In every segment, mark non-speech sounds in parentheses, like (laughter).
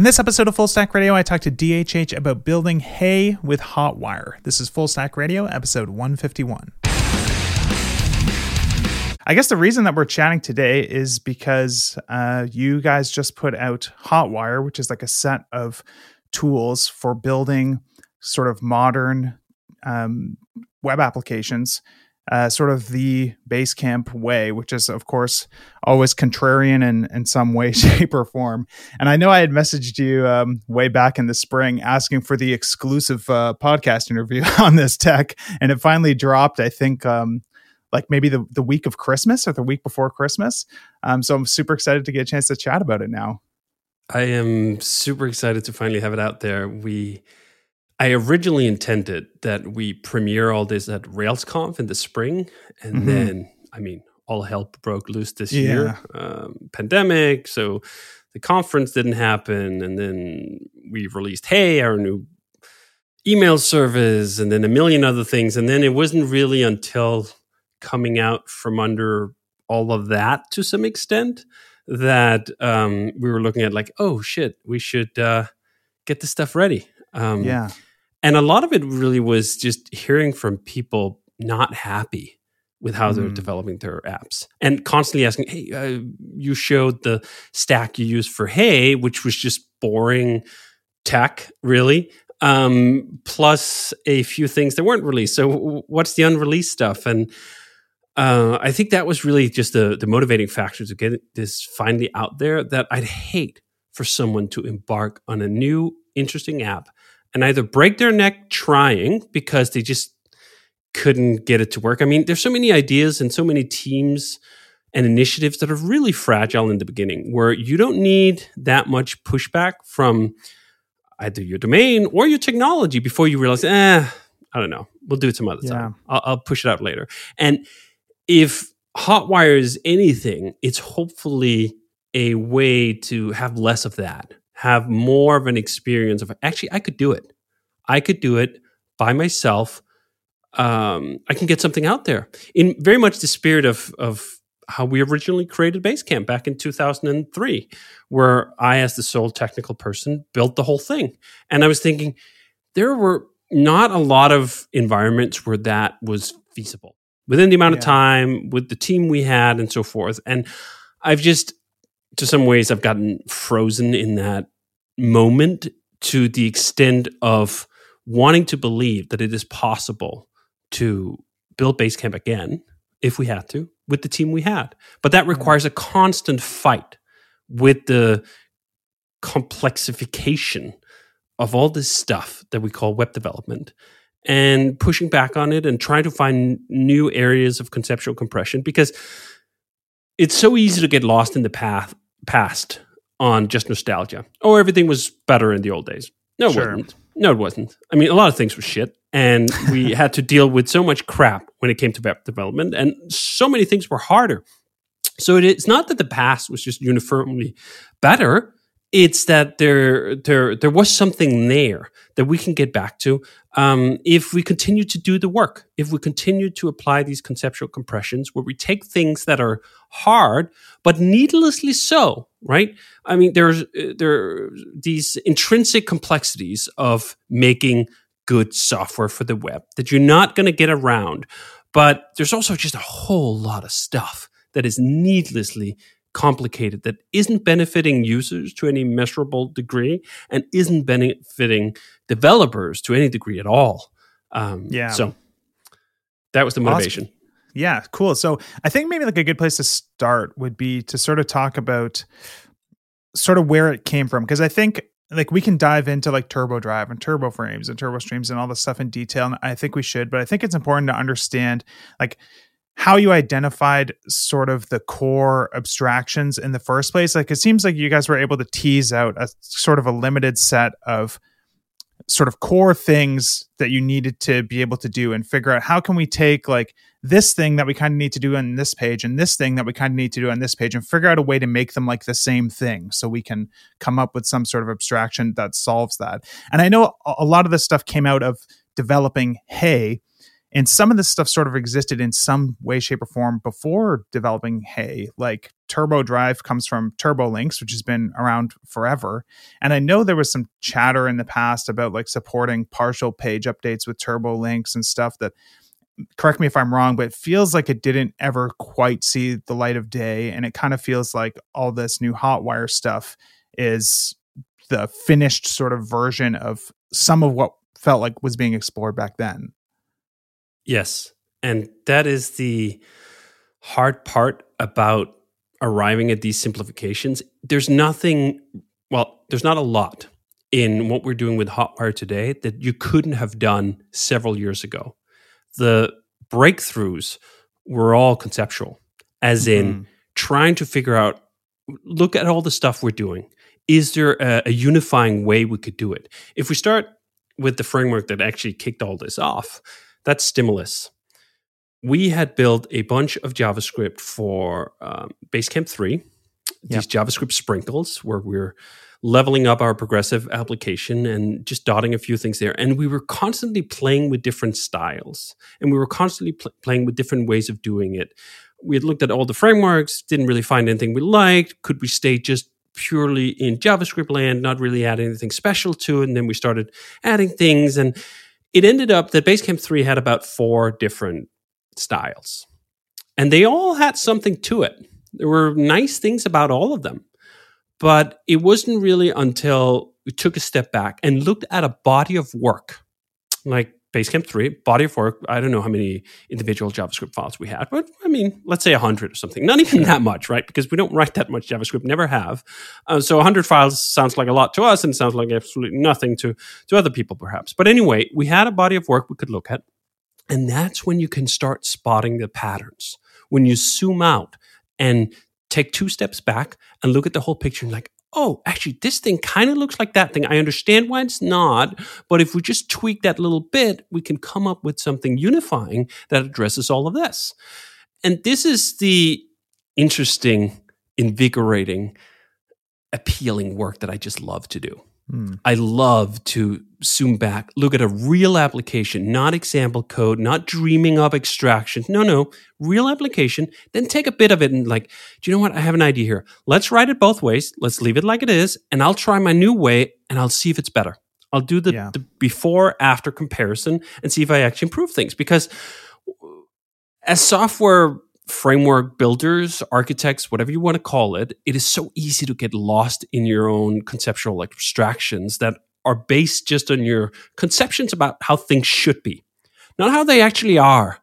In this episode of Full Stack Radio, I talked to DHH about building Hey with Hotwire. This is Full Stack Radio, episode 151. I guess the reason that we're chatting today is because uh, you guys just put out Hotwire, which is like a set of tools for building sort of modern um, web applications uh, sort of the Basecamp way, which is, of course, always contrarian in, in some way, (laughs) shape, or form. And I know I had messaged you um, way back in the spring asking for the exclusive uh, podcast interview (laughs) on this tech, and it finally dropped, I think. Um, like maybe the, the week of Christmas or the week before Christmas. Um, so I'm super excited to get a chance to chat about it now. I am super excited to finally have it out there. We I originally intended that we premiere all this at RailsConf in the spring, and mm-hmm. then I mean, all hell broke loose this yeah. year, um, pandemic. So the conference didn't happen, and then we released Hey, our new email service, and then a million other things, and then it wasn't really until coming out from under all of that to some extent that um, we were looking at like, oh shit, we should uh, get this stuff ready. Um, yeah and a lot of it really was just hearing from people not happy with how mm. they're developing their apps and constantly asking hey uh, you showed the stack you used for hey which was just boring tech really um, plus a few things that weren't released so what's the unreleased stuff and uh, I think that was really just the, the motivating factor to get this finally out there that I'd hate for someone to embark on a new interesting app and either break their neck trying because they just couldn't get it to work. I mean, there's so many ideas and so many teams and initiatives that are really fragile in the beginning where you don't need that much pushback from either your domain or your technology before you realize, eh, I don't know, we'll do it some other yeah. time. I'll, I'll push it out later. And if Hotwire is anything, it's hopefully a way to have less of that have more of an experience of actually I could do it. I could do it by myself. Um, I can get something out there in very much the spirit of of how we originally created Basecamp back in 2003, where I, as the sole technical person, built the whole thing. And I was thinking there were not a lot of environments where that was feasible within the amount yeah. of time with the team we had and so forth. And I've just to some ways I've gotten frozen in that moment to the extent of wanting to believe that it is possible to build Basecamp again if we had to with the team we had. But that mm-hmm. requires a constant fight with the complexification of all this stuff that we call web development and pushing back on it and trying to find new areas of conceptual compression because it's so easy to get lost in the path past on just nostalgia. Oh, everything was better in the old days. No, sure. it wasn't. No, it wasn't. I mean, a lot of things were shit, and we (laughs) had to deal with so much crap when it came to web development, and so many things were harder. So it's not that the past was just uniformly better it's that there there there was something there that we can get back to um, if we continue to do the work if we continue to apply these conceptual compressions where we take things that are hard but needlessly so right? I mean there's uh, there are these intrinsic complexities of making good software for the web that you're not going to get around but there's also just a whole lot of stuff that is needlessly complicated that isn't benefiting users to any measurable degree and isn't benefiting developers to any degree at all. Um, yeah. So that was the motivation. Awesome. Yeah, cool. So I think maybe like a good place to start would be to sort of talk about sort of where it came from because I think like we can dive into like turbo drive and turbo frames and turbo streams and all this stuff in detail and i think we should but i think it's important to understand like how you identified sort of the core abstractions in the first place. Like it seems like you guys were able to tease out a sort of a limited set of sort of core things that you needed to be able to do and figure out how can we take like this thing that we kind of need to do on this page and this thing that we kind of need to do on this page and figure out a way to make them like the same thing so we can come up with some sort of abstraction that solves that. And I know a lot of this stuff came out of developing Hey and some of this stuff sort of existed in some way, shape, or form before developing Hey. Like Turbo Drive comes from TurboLinks, which has been around forever. And I know there was some chatter in the past about like supporting partial page updates with TurboLinks and stuff that correct me if I'm wrong, but it feels like it didn't ever quite see the light of day. And it kind of feels like all this new Hotwire stuff is the finished sort of version of some of what felt like was being explored back then. Yes. And that is the hard part about arriving at these simplifications. There's nothing, well, there's not a lot in what we're doing with Hotwire today that you couldn't have done several years ago. The breakthroughs were all conceptual, as in mm-hmm. trying to figure out look at all the stuff we're doing. Is there a, a unifying way we could do it? If we start with the framework that actually kicked all this off, that's Stimulus. We had built a bunch of JavaScript for um, Basecamp 3, these yep. JavaScript sprinkles where we're leveling up our progressive application and just dotting a few things there. And we were constantly playing with different styles and we were constantly pl- playing with different ways of doing it. We had looked at all the frameworks, didn't really find anything we liked. Could we stay just purely in JavaScript land, not really add anything special to it? And then we started adding things and it ended up that Basecamp 3 had about four different styles. And they all had something to it. There were nice things about all of them. But it wasn't really until we took a step back and looked at a body of work, like Basecamp 3, body of work. I don't know how many individual JavaScript files we had, but I mean, let's say 100 or something. Not even that much, right? Because we don't write that much JavaScript, never have. Uh, so 100 files sounds like a lot to us and sounds like absolutely nothing to, to other people, perhaps. But anyway, we had a body of work we could look at. And that's when you can start spotting the patterns. When you zoom out and take two steps back and look at the whole picture and like, oh, actually, this thing kind of looks like that thing. I understand why it's not, but if we just tweak that little bit, we can come up with something unifying that addresses all of this. And this is the interesting, invigorating, appealing work that I just love to do. Mm. I love to zoom back, look at a real application, not example code, not dreaming up extraction. No, no, real application. Then take a bit of it and like, do you know what? I have an idea here. Let's write it both ways. Let's leave it like it is, and I'll try my new way, and I'll see if it's better. I'll do the, yeah. the before after comparison and see if I actually improve things because as software framework builders, architects, whatever you want to call it, it is so easy to get lost in your own conceptual abstractions that are based just on your conceptions about how things should be, not how they actually are,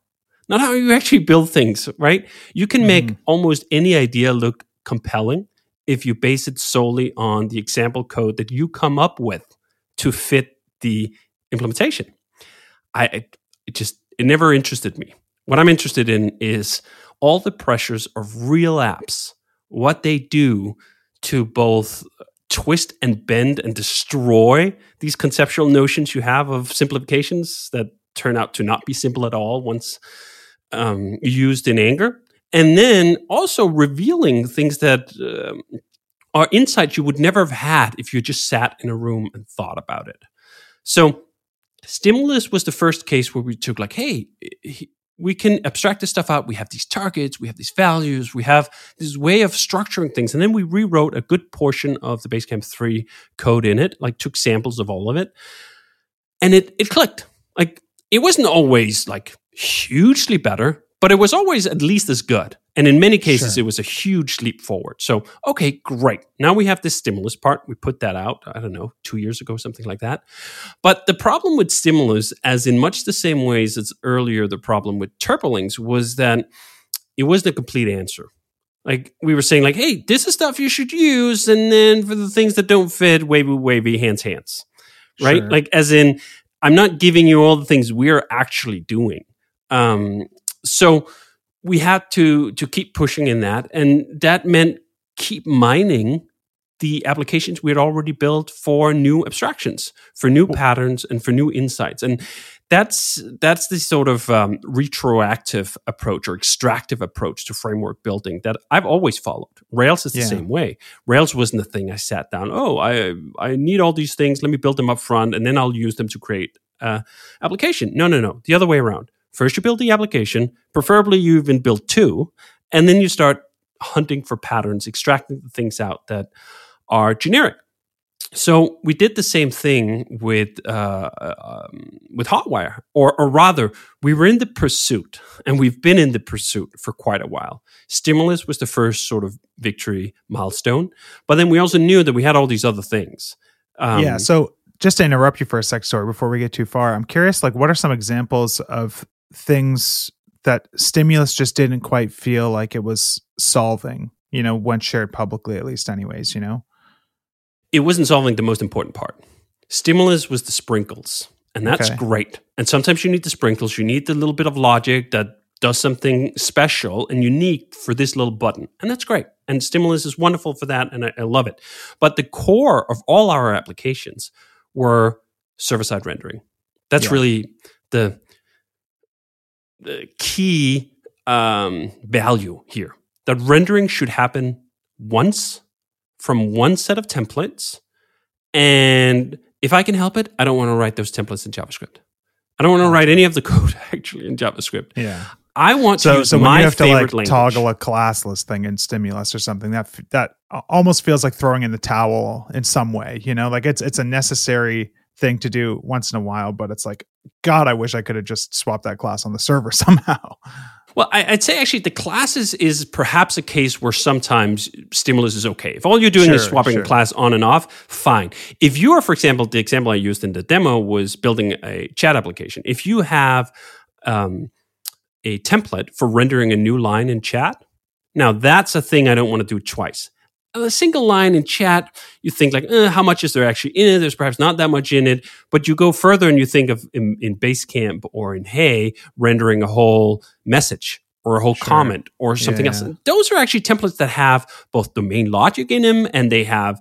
not how you actually build things, right? You can make mm. almost any idea look compelling if you base it solely on the example code that you come up with to fit the implementation. I it just it never interested me. What I'm interested in is all the pressures of real apps, what they do to both twist and bend and destroy these conceptual notions you have of simplifications that turn out to not be simple at all once um, used in anger. And then also revealing things that um, are insights you would never have had if you just sat in a room and thought about it. So, Stimulus was the first case where we took, like, hey, we can abstract this stuff out. We have these targets, we have these values, we have this way of structuring things. And then we rewrote a good portion of the Basecamp 3 code in it, like took samples of all of it. And it it clicked. Like it wasn't always like hugely better, but it was always at least as good. And in many cases, sure. it was a huge leap forward. So, okay, great. Now we have this stimulus part. We put that out, I don't know, two years ago, something like that. But the problem with stimulus, as in much the same ways as earlier, the problem with TurboLinks was that it wasn't a complete answer. Like we were saying, like, hey, this is stuff you should use. And then for the things that don't fit, wavy, wavy, hands, hands. Right? Sure. Like, as in, I'm not giving you all the things we're actually doing. Um, so, we had to to keep pushing in that, and that meant keep mining the applications we had already built for new abstractions, for new patterns, and for new insights. And that's that's the sort of um, retroactive approach or extractive approach to framework building that I've always followed. Rails is the yeah. same way. Rails wasn't the thing I sat down. Oh, I I need all these things. Let me build them up front, and then I'll use them to create uh, application. No, no, no. The other way around First, you build the application, preferably you even build two, and then you start hunting for patterns, extracting the things out that are generic. So we did the same thing with uh, um, with Hotwire, or or rather, we were in the pursuit, and we've been in the pursuit for quite a while. Stimulus was the first sort of victory milestone, but then we also knew that we had all these other things. Um, yeah. So just to interrupt you for a sec, sorry, before we get too far, I'm curious, like, what are some examples of things that stimulus just didn't quite feel like it was solving? You know, when shared publicly, at least, anyways. You know it wasn't solving the most important part. Stimulus was the sprinkles, and that's okay. great. And sometimes you need the sprinkles, you need the little bit of logic that does something special and unique for this little button. And that's great. And Stimulus is wonderful for that, and I, I love it. But the core of all our applications were server side rendering. That's yeah. really the, the key um, value here. That rendering should happen once from one set of templates. And if I can help it, I don't want to write those templates in JavaScript. I don't want to write any of the (laughs) code actually in JavaScript. Yeah. I want so, to use so my you have to like language. toggle a classList thing in Stimulus or something that that almost feels like throwing in the towel in some way. You know, like it's it's a necessary thing to do once in a while, but it's like God, I wish I could have just swapped that class on the server (laughs) somehow. Well, I, would say actually the classes is perhaps a case where sometimes stimulus is okay. If all you're doing sure, is swapping sure. a class on and off, fine. If you are, for example, the example I used in the demo was building a chat application. If you have um, a template for rendering a new line in chat, now that's a thing I don't want to do twice a single line in chat, you think like, eh, how much is there actually in it? There's perhaps not that much in it, but you go further and you think of in, in Basecamp or in Hey rendering a whole message or a whole sure. comment or something yeah, else. Those are actually templates that have both domain logic in them and they have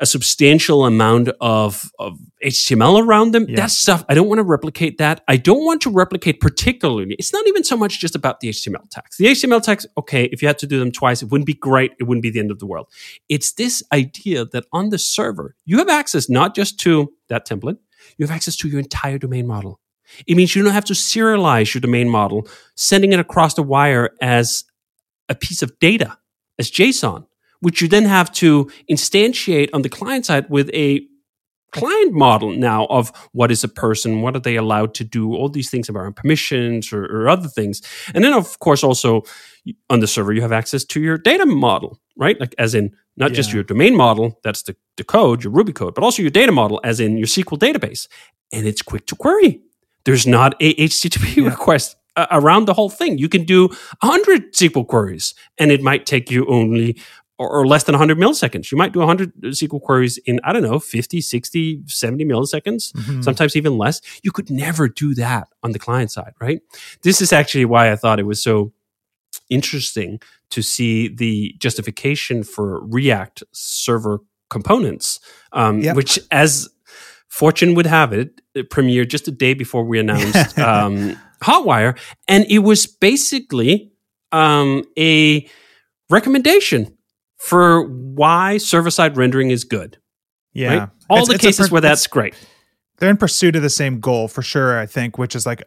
a substantial amount of, of HTML around them. Yeah. That stuff, I don't want to replicate that. I don't want to replicate particularly. It's not even so much just about the HTML tags. The HTML tags, okay, if you had to do them twice, it wouldn't be great. It wouldn't be the end of the world. It's this idea that on the server, you have access not just to that template, you have access to your entire domain model. It means you don't have to serialize your domain model, sending it across the wire as a piece of data, as JSON which you then have to instantiate on the client side with a client model now of what is a person, what are they allowed to do, all these things about permissions or, or, other things. And then, of course, also on the server, you have access to your data model, right? Like, as in not yeah. just your domain model, that's the, the code, your Ruby code, but also your data model, as in your SQL database. And it's quick to query. There's not a HTTP yeah. request uh, around the whole thing. You can do 100 SQL queries, and it might take you only or, or, less than 100 milliseconds. You might do 100 SQL queries in, I don't know, 50, 60, 70 milliseconds, mm-hmm. sometimes even less. You could never do that on the client side, right? This is actually why I thought it was so interesting to see the justification for React server components, um, yep. which, as fortune would have it, it premiered just a day before we announced (laughs) um, Hotwire. And it was basically um, a recommendation for why server side rendering is good. Yeah. Right? All it's, the it's cases per- where that's great. They're in pursuit of the same goal for sure, I think, which is like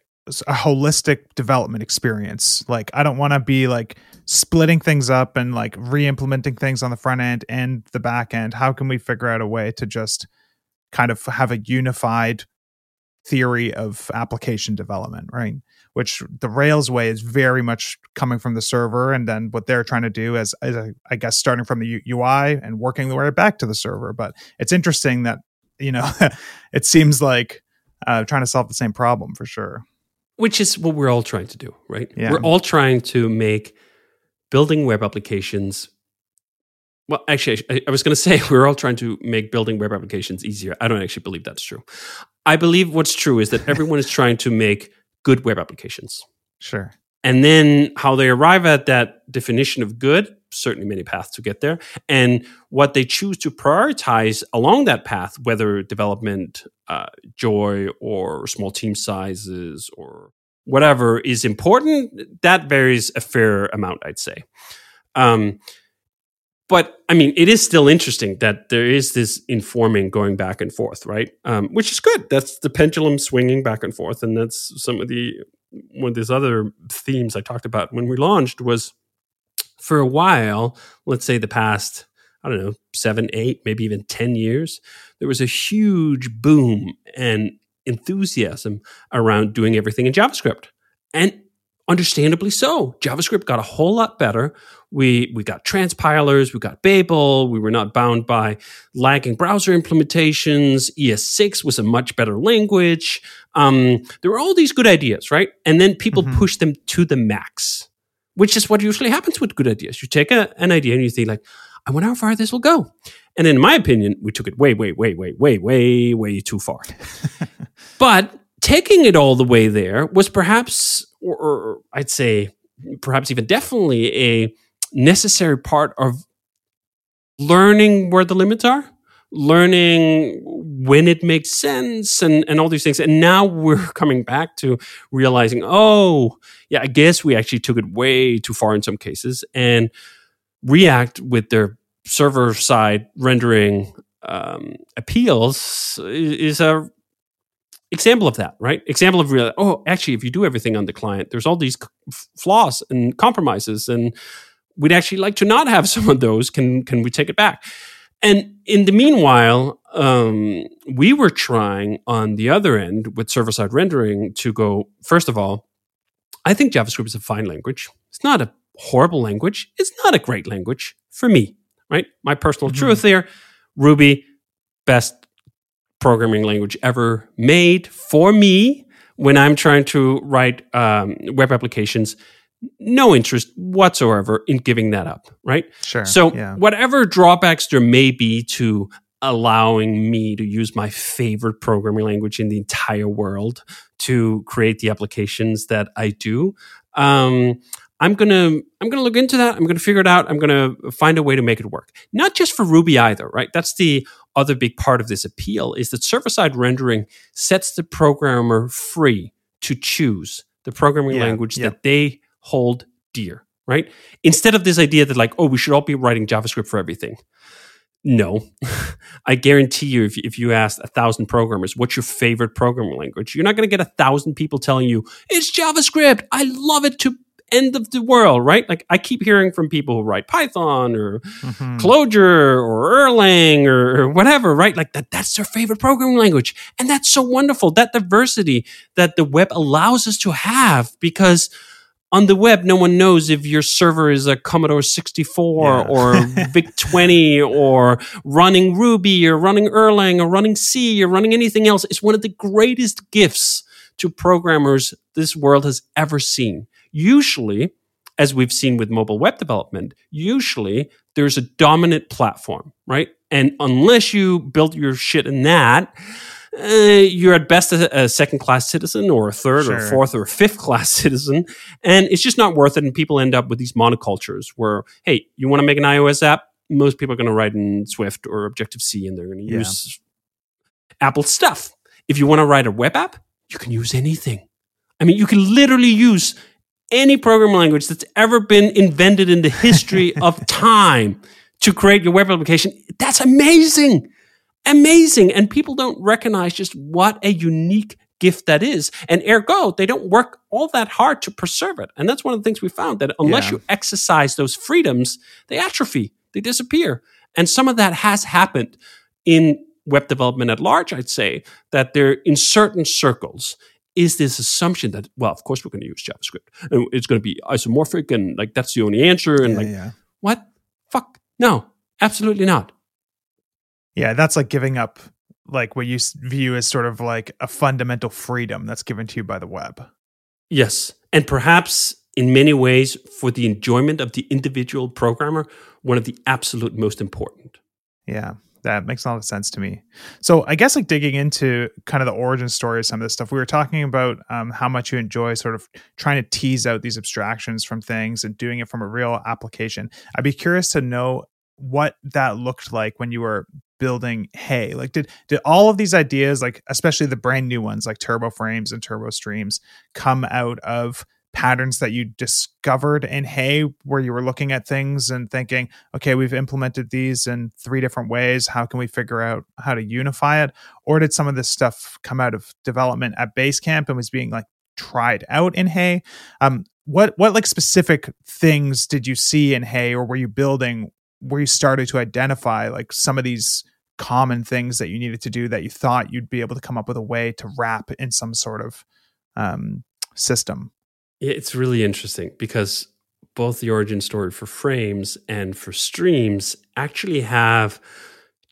a holistic development experience. Like, I don't want to be like splitting things up and like re implementing things on the front end and the back end. How can we figure out a way to just kind of have a unified theory of application development, right? Which the Rails way is very much coming from the server, and then what they're trying to do is, is I guess, starting from the UI and working the way back to the server. But it's interesting that you know (laughs) it seems like uh, trying to solve the same problem for sure. Which is what we're all trying to do, right? Yeah. We're all trying to make building web applications well, actually, I, I was going to say (laughs) we're all trying to make building web applications easier. I don't actually believe that's true. I believe what's true is that everyone is trying to make good web applications. Sure. And then how they arrive at that definition of good, certainly many paths to get there. And what they choose to prioritize along that path, whether development, uh, joy, or small team sizes, or whatever is important, that varies a fair amount, I'd say. Um, but I mean, it is still interesting that there is this informing going back and forth, right? Um, which is good. That's the pendulum swinging back and forth, and that's some of the one of these other themes I talked about when we launched was for a while, let's say the past, I don't know, seven, eight, maybe even 10 years, there was a huge boom and enthusiasm around doing everything in JavaScript. And understandably so. JavaScript got a whole lot better. We we got transpilers, we got Babel, we were not bound by lagging browser implementations. ES6 was a much better language. Um, there were all these good ideas, right? And then people mm-hmm. push them to the max, which is what usually happens with good ideas. You take a, an idea and you think like, I wonder how far this will go. And in my opinion, we took it way, way, way, way, way, way, way too far. (laughs) but taking it all the way there was perhaps, or, or, I'd say, perhaps even definitely a necessary part of learning where the limits are, learning when it makes sense, and, and all these things. And now we're (laughs) coming back to realizing, oh, yeah, I guess we actually took it way too far in some cases. And React, with their server side rendering um, appeals, is a example of that, right? Example of real. Oh, actually, if you do everything on the client, there's all these flaws and compromises, and we'd actually like to not have (laughs) some of those. Can can we take it back? And in the meanwhile, um, we were trying on the other end with server side rendering to go. First of all, I think JavaScript is a fine language. It's not a horrible language. It's not a great language for me, right? My personal mm-hmm. truth there. Ruby, best programming language ever made for me when I'm trying to write um, web applications. No interest whatsoever in giving that up, right? Sure. So, yeah. whatever drawbacks there may be to allowing me to use my favorite programming language in the entire world to create the applications that I do, um, I'm gonna I'm gonna look into that. I'm gonna figure it out. I'm gonna find a way to make it work. Not just for Ruby either, right? That's the other big part of this appeal is that server side rendering sets the programmer free to choose the programming yeah, language yeah. that they hold dear, right? Instead of this idea that like, oh, we should all be writing JavaScript for everything. No, (laughs) I guarantee you, if, if you asked a thousand programmers, what's your favorite programming language? You're not going to get a thousand people telling you it's JavaScript. I love it to end of the world, right? Like I keep hearing from people who write Python or mm-hmm. Clojure or Erlang or, whatever, right? Like that that's their favorite programming language. And that's so wonderful. That diversity that the web allows us to have because on the web, no one knows if your server is a Commodore 64 yeah. or (laughs) VIC 20 or running Ruby or running Erlang or running C or running anything else. It's one of the greatest gifts to programmers this world has ever seen usually, as we've seen with mobile web development, usually there's a dominant platform, right? And unless you build your shit in that, uh, you're at best a, a, second class citizen or a third sure. or fourth or fifth (laughs) class citizen. And it's just not worth it. And people end up with these monocultures where, hey, you want to make an iOS app? Most people are going to write in Swift or Objective C and they're going to yeah. use Apple stuff. If you want to write a web app, you can use anything. I mean, you can literally use any programming language that's ever been invented in the history (laughs) of time to create your web application. That's amazing. Amazing. And people don't recognize just what a unique gift that is. And ergo, they don't work all that hard to preserve it. And that's one of the things we found that unless yeah. you exercise those freedoms, they atrophy, they disappear. And some of that has happened in web development at large, I'd say, that there in certain circles, is this assumption that well of course we're going to use javascript. And it's going to be isomorphic and like that's the only answer and yeah, like yeah. what? Fuck. No absolutely not. Yeah that's like giving up like what you view as sort of like a fundamental freedom that's given to you by the web. Yes and perhaps in many ways for the enjoyment of the individual programmer one of the absolute most important. Yeah that makes a lot of sense to me. So I guess like digging into kind of the origin story of some of this stuff, we were talking about um, how much you enjoy sort of trying to tease out these abstractions from things and doing it from a real application. I'd be curious to know what that looked like when you were building Hey. Like did did all of these ideas, like especially the brand new ones like Turbo Frames and Turbo Streams, come out of patterns that you discovered in Hey where you were looking at things and thinking, okay, we've implemented these in three different ways. How can we figure out how to unify it? Or did some of this stuff come out of development at Basecamp and was being like tried out in Hey Um, what what like specific things did you see in Hey or were you building where you started to identify like some of these common things that you needed to do that you thought you'd be able to come up with a way to wrap in some sort of um, system? It's really interesting because both the origin story for frames and for streams actually have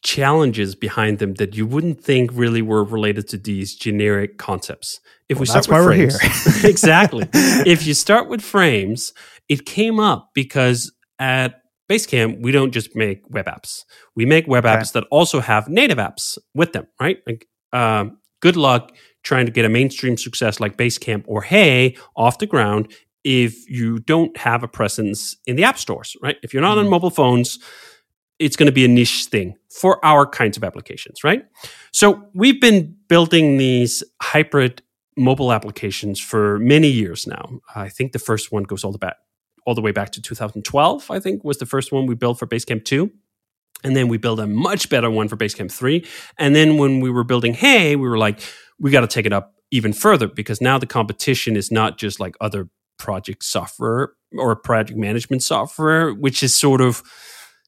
challenges behind them that you wouldn't think really were related to these generic concepts. If well, we start with frames, (laughs) (laughs) exactly. if you start with frames, it came up because at Basecamp, we don't just make web apps. We make web apps that also have native apps with them, right? Like, um, good luck trying to get a mainstream success like Basecamp or Hey off the ground if you don't have a presence in the app stores, right? If you're not mm-hmm. on mobile phones, it's going to be a niche thing for our kinds of applications, right? So we've been building these hybrid mobile applications for many years now. I think the first one goes all the back all the way back to 2012, I think was the first one we built for Basecamp 2. And then we built a much better one for Basecamp 3. And then when we were building Hey, we were like, we got to take it up even further because now the competition is not just like other project software or project management software, which is sort of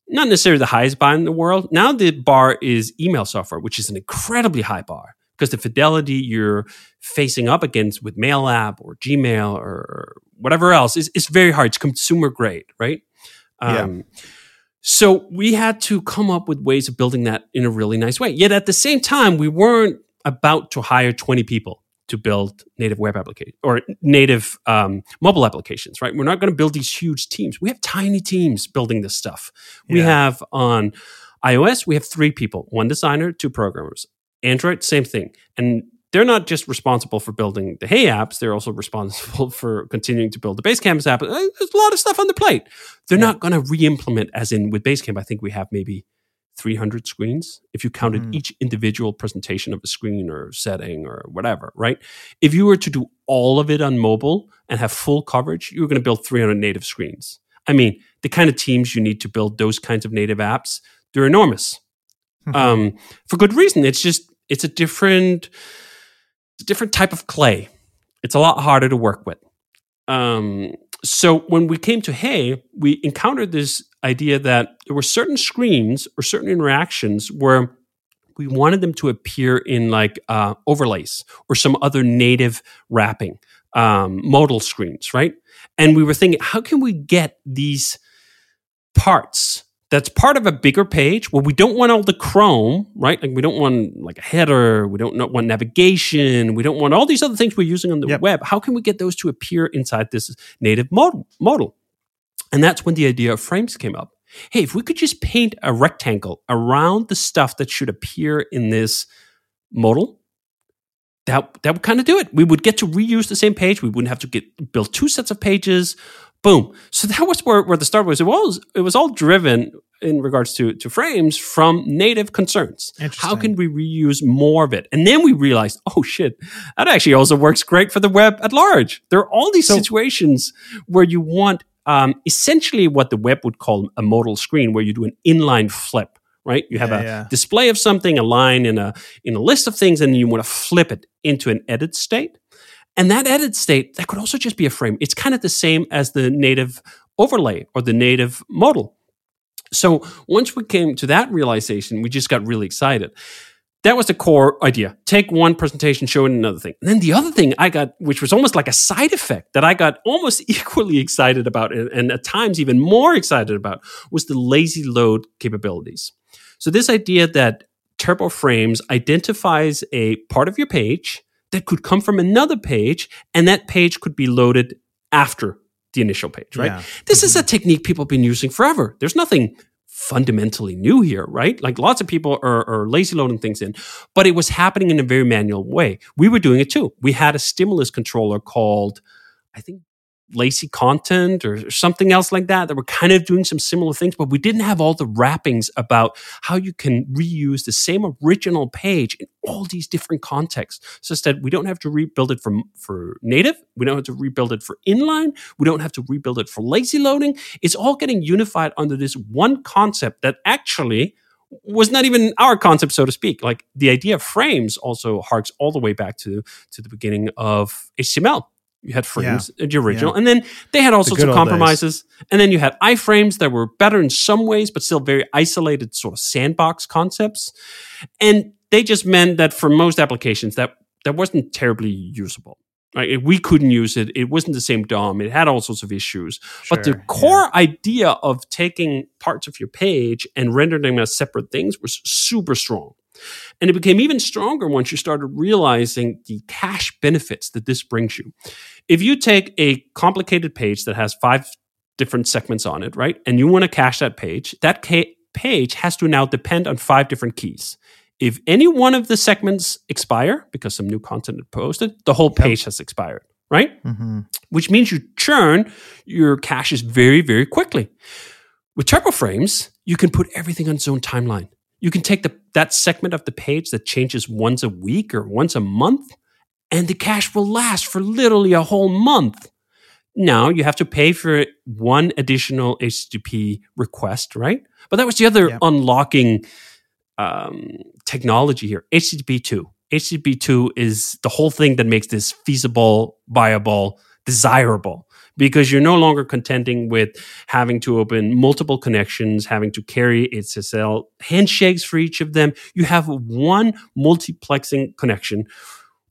not necessarily the highest bar in the world. Now the bar is email software, which is an incredibly high bar because the fidelity you're facing up against with Mail App or Gmail or whatever else is, is very hard. It's consumer grade, right? Um, yeah. So we had to come up with ways of building that in a really nice way. Yet at the same time, we weren't about to hire 20 people to build native web applications or native um, mobile applications, right? We're not going to build these huge teams. We have tiny teams building this stuff. Yeah. We have on iOS, we have three people one designer, two programmers. Android, same thing. And they're not just responsible for building the Hey apps, they're also (laughs) responsible for continuing to build the Basecamp app. There's a lot of stuff on the plate. They're yeah. not going to re implement, as in with Basecamp, I think we have maybe 300 screens if you counted mm. each individual presentation of a screen or setting or whatever, right? If you were to do all of it on mobile and have full coverage, you're going to build 300 native screens. I mean, the kind of teams you need to build those kinds of native apps, they're enormous. Mm-hmm. Um, for good reason. It's just, it's a different, it's a different type of clay. It's a lot harder to work with. Um, so when we came to Hey, we encountered this idea that there were certain screens or certain interactions where we wanted them to appear in like uh, overlays or some other native wrapping, um, modal screens, right? And we were thinking, how can we get these parts that's part of a bigger page where we don't want all the Chrome, right? Like we don't want like a header, we don't want navigation, we don't want all these other things we're using on the yep. web. How can we get those to appear inside this native modal? Model, and that's when the idea of frames came up. Hey, if we could just paint a rectangle around the stuff that should appear in this modal, that that would kind of do it. We would get to reuse the same page. We wouldn't have to get build two sets of pages. Boom. So that was where, where the start was. It was it was all driven in regards to to frames from native concerns. How can we reuse more of it? And then we realized, oh shit, that actually also works great for the web at large. There are all these so, situations where you want um, essentially what the web would call a modal screen, where you do an inline flip right? You have yeah, a yeah. display of something, a line in a in a list of things, and you want to flip it into an edit state. And that edit state, that could also just be a frame. It's kind of the same as the native overlay or the native modal. So once we came to that realization, we just got really excited. That was the core idea. Take one presentation, show it another thing. And then the other thing I got, which was almost like a side effect that I got almost (laughs) equally excited about and at times even more excited about was the lazy load capabilities. So this idea that Turbo Frames identifies a part of your page that could come from another page, and that page could be loaded after the initial page, right? Yeah. This mm-hmm. is a technique people have been using forever. There's nothing fundamentally new here, right? Like lots of people are, are, lazy loading things in, but it was happening in a very manual way. We were doing it too. We had a stimulus controller called, I think, lazy content or something else like that that were kind of doing some similar things, but we didn't have all the wrappings about how you can reuse the same original page in all these different contexts. Such that we don't have to rebuild it for, for native, we don't have to rebuild it for inline, we don't have to rebuild it for lazy loading. It's all getting unified under this one concept that actually was not even our concept, so to speak. Like the idea of frames also harks all the way back to to the beginning of HTML. You had frames, uh, yeah. the original, yeah. and then they had all the sorts of compromises. Days. And then you had iframes that were better in some ways, but still very isolated, sort of sandbox concepts. And they just meant that for most applications, that that wasn't terribly usable. Right? We couldn't use it. It wasn't the same DOM. It had all sorts of issues. Sure, but the core yeah. idea of taking parts of your page and rendering them as separate things was super strong. And it became even stronger once you started realizing the cache benefits that this brings you. If you take a complicated page that has five different segments on it, right, and you want to cache that page, that ca- page has to now depend on five different keys. If any one of the segments expire because some new content is posted, the whole page yep. has expired, right? Mm-hmm. Which means you churn your caches very, very quickly. With turbo frames, you can put everything on its own timeline. You can take the, that segment of the page that changes once a week or once a month, and the cache will last for literally a whole month. Now you have to pay for one additional HTTP request, right? But that was the other yep. unlocking um, technology here HTTP 2. HTTP 2 is the whole thing that makes this feasible, viable, desirable because you're no longer contending with having to open multiple connections, having to carry SSL handshakes for each of them. You have one multiplexing connection,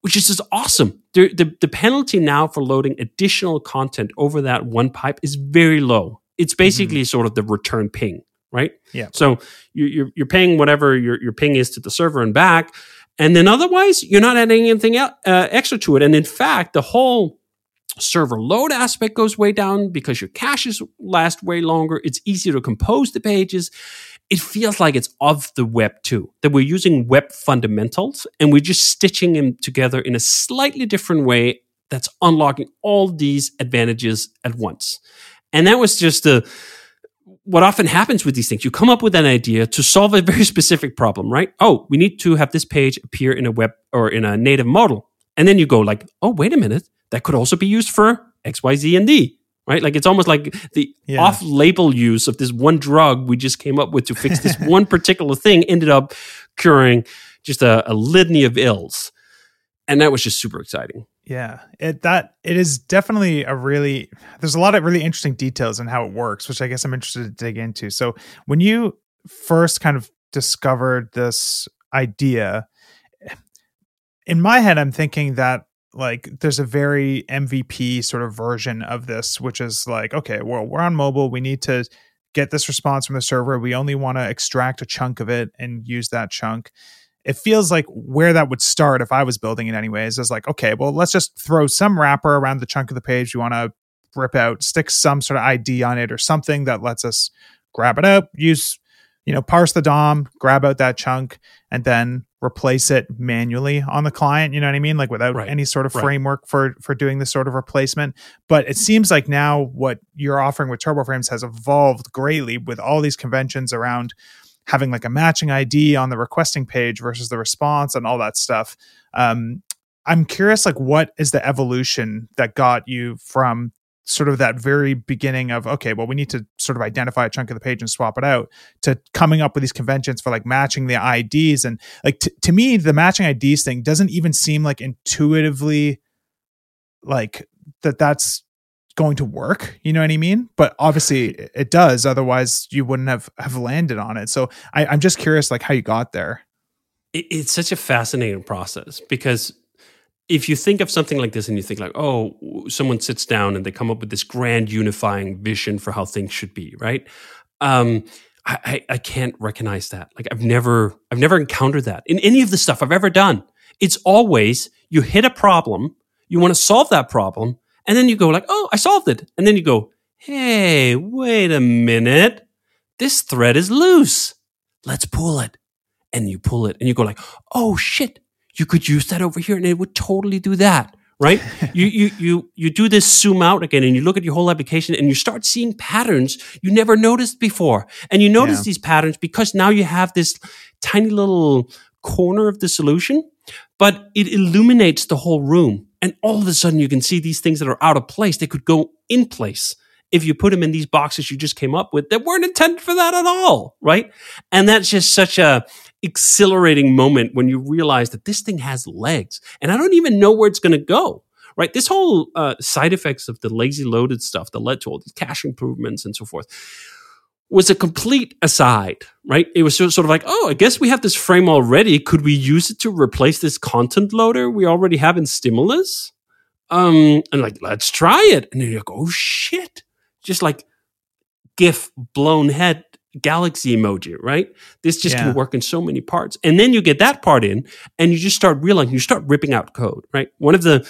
which is just awesome. The, the, the penalty now for loading additional content over that one pipe is very low. It's basically mm-hmm. sort of the return ping right? Yeah. So you, are you're paying whatever your your ping is to the server and back, and then otherwise you're not adding anything uh, extra to it. And in fact, the whole server load aspect goes way down because your caches last way longer. It's easier to compose the pages. It feels like it's of the web too, that we're using web fundamentals and we're just stitching them together in a slightly different way that's unlocking all these advantages at once. And that was just a what often happens with these things, you come up with an idea to solve a very (laughs) specific problem, right? Oh, we need to have this page appear in a web or in a native modal. And then you go like, oh, wait a minute, that could also be used for X, Y, Z, and D, right? Like it's almost like the yeah. off-label use of this one drug we just came up with to fix this (laughs) one particular thing ended up curing just a, a litany of ills. And that was just super exciting. Yeah, it that it is definitely a really there's a lot of really interesting details in how it works, which I guess I'm interested to dig into. So when you first kind of discovered this idea, in my head, I'm thinking that like there's a very MVP sort of version of this, which is like, okay, well, we're on mobile, we need to get this response from the server. We only want to extract a chunk of it and use that chunk. It feels like where that would start if I was building it anyways is like, okay, well, let's just throw some wrapper around the chunk of the page. You want to rip out, stick some sort of ID on it or something that lets us grab it up, use, you know, parse the DOM, grab out that chunk, and then replace it manually on the client. You know what I mean? Like without right. any sort of framework right. for for doing this sort of replacement. But it seems like now what you're offering with TurboFrames has evolved greatly with all these conventions around having like a matching ID on the requesting page versus the response and all that stuff. Um, I'm curious, like, what is the evolution that got you from sort of that very beginning of okay, well, we need to sort of identify a chunk of the page and swap it out to coming up with these conventions for like matching the IDs and like t- to me, the matching IDs thing doesn't even seem like intuitively like that that's going to work you know what i mean? But obviously it does otherwise you wouldn't have have landed on it. So I, i'm just curious like how you got there. It, it's such a fascinating process because if you think of something like this and you think like oh someone sits down and they come up with this grand unifying vision for how things should be right um, I, I can't recognize that like i've never i've never encountered that in any of the stuff i've ever done it's always you hit a problem you want to solve that problem and then you go like, oh, I solved it. And then you go, hey, wait a minute. This thread is loose. Let's pull it. And you pull it and you go like, oh shit, you could use that over here and it would totally do that. Right? (laughs) you, you, you, you do this zoom out again and you look at your whole application and you start seeing patterns you never noticed before. And you notice yeah. these patterns because now you have this tiny little corner of the solution, but it illuminates the whole room and all of a sudden, you can see these things that are out of place. They could go in place. if you put them in these boxes you just came up with that weren't intended for that at all, right? And that's just such a exhilarating moment when you realize that this thing has legs and I don't even know where it's going to go. Right, this whole uh, side effects of the lazy loaded stuff that led to all these cache improvements and so forth was a complete aside, right? It was sort of like, oh, I guess we have this frame already. Could we use it to replace this content loader we already have in Stimulus? Um, and like, let's try it. And then you're like, oh shit. Just like GIF blown head galaxy emoji, right? This just yeah. can work in so many parts. And then you get that part in and you just start realizing you start ripping out code, right? One of the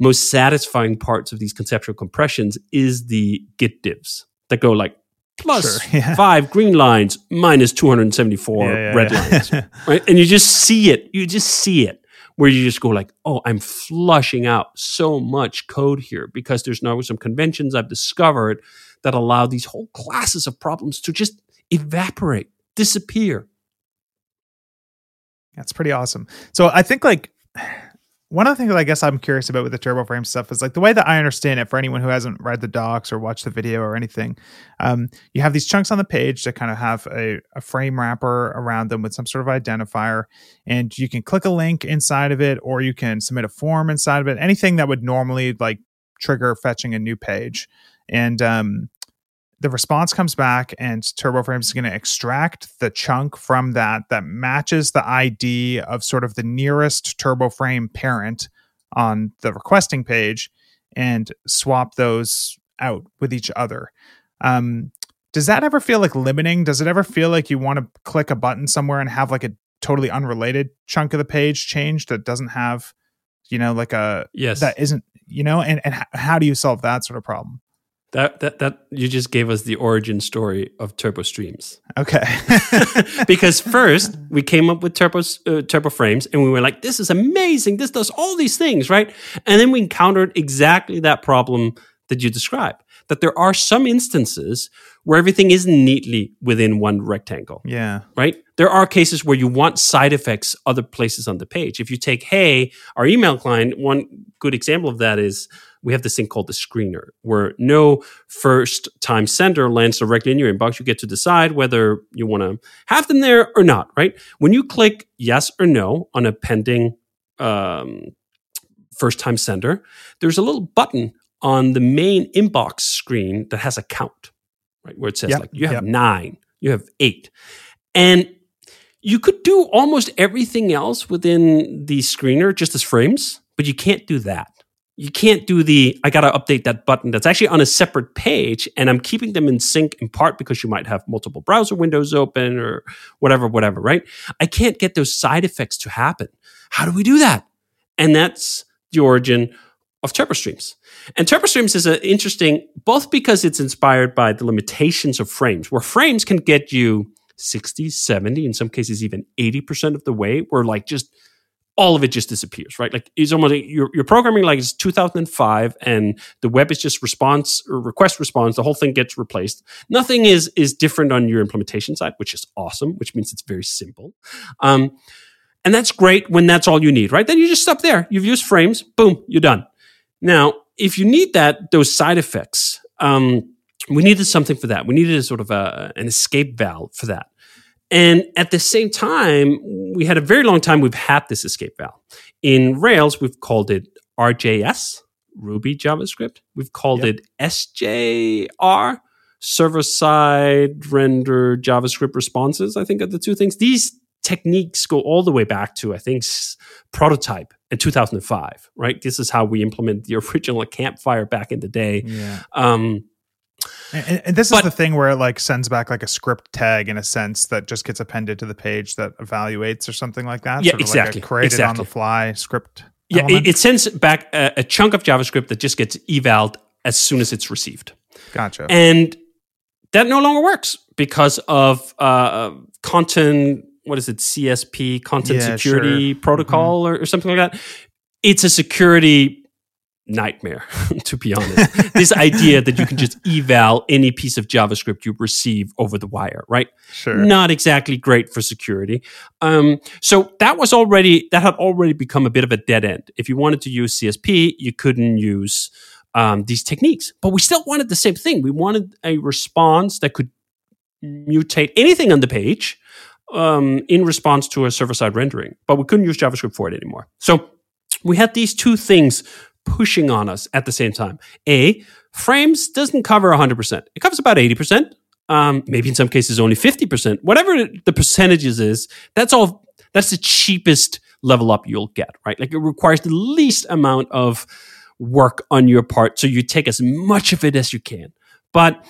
most satisfying parts of these conceptual compressions is the git diffs that go like plus sure, (laughs) yeah. five green lines minus 274 yeah, red lines (laughs) right and you just see it you just see it where you just go like oh i'm flushing out so much code here because there's now some conventions i've discovered that allow these whole classes of problems to just evaporate disappear that's pretty awesome so i think like one of the things I guess I'm curious about with the turbo frame stuff is like the way that I understand it for anyone who hasn't read the docs or watched the video or anything. Um, you have these chunks on the page that kind of have a, a, frame wrapper around them with some sort of identifier, and you can click a link inside of it, or you can submit a form inside of it. Anything that would normally like trigger fetching a new page, and um, the response comes back and TurboFrames is going to extract the chunk from that that matches the ID of sort of the nearest TurboFrame parent on the requesting page and swap those out with each other. Um, does that ever feel like limiting? Does it ever feel like you want to click a button somewhere and have like a totally unrelated chunk of the page change that doesn't have, you know, like a yes that isn't, you know, and and how do you solve that sort of problem? That, that that you just gave us the origin story of Turbo Streams. Okay. (laughs) because first we came up with Turbo uh, Turbo Frames and we were like, "This is amazing! This does all these things, right?" And then we encountered exactly that problem that you described. That there are some instances where everything isn't neatly within one rectangle. Yeah. Right? There are cases where you want side effects other places on the page. If you take Hey, our email client, one good example of that is we have this thing called the screener, where no first time sender lands directly in your inbox. You get to decide whether you want to have them there or not, right? When you click yes or no on a pending um, first time sender, there's a little button on the main inbox screen that has a count, right? Where it says, yep, like, you have yep. nine, you have eight. And you could do almost everything else within the screener just as frames, but you can't do that you can't do the I got to update that button that's actually on a separate page and I'm keeping them in sync in part because you might have multiple browser windows open or whatever whatever, right? I can't get those side effects to happen. How do we do that? And that's the origin of TurboStreams. And TurboStreams is interesting both because it's inspired by the limitations of frames, where frames can get you 60, 70, in some cases even 80% of the way, where like just all of it just disappears, right? Like it's almost like you're, you're programming like it's 2005 and the web is just response or request response. The whole thing gets replaced. Nothing is is different on your implementation side, which is awesome, which means it's very simple. Um, and that's great when that's all you need, right? Then you just stop there. You've used frames, boom, you're done. Now, if you need that, those side effects, um, we needed something for that. We needed a sort of a, an escape valve for that. And at the same time, we had a very long time we've had this escape valve. In Rails, we've called it RJS, Ruby JavaScript. We've called yep. it SJR, server side render JavaScript responses. I think are the two things. These techniques go all the way back to, I think, prototype in 2005, right? This is how we implement the (laughs) original campfire back in the day. Yeah. Um, and, and this but, is the thing where it like sends back like a script tag in a sense that just gets appended to the page that evaluates or something like that. Yeah, sort of exactly. Like created exactly. on the fly script. Yeah, it, it, sends back a, a, chunk of JavaScript that just gets evaled as soon as it's received. Gotcha. And that no longer works because of uh, content. What is it? CSP, Content yeah, Security sure. Protocol, mm-hmm. or, or something like that. It's a security nightmare, (laughs) to be honest. this idea that you can just eval any piece of JavaScript you receive over the wire, right? Sure. Not exactly great for security. Um, so that was already that had already become a bit of a dead end. If you wanted to use CSP, you couldn't use um, these techniques. But we still wanted the same thing. We wanted a response that could mutate anything on the page um, in response to a server side rendering, but we couldn't use JavaScript for it anymore. So we had these two things pushing on us at the same time. A, frames doesn't cover 100%, it covers about 80%. Um, maybe in some cases only 50%. Whatever the percentages is, that's all, that's the cheapest level up you'll get, right? Like it requires the least amount of work on your part. So you take as much of it as you can. But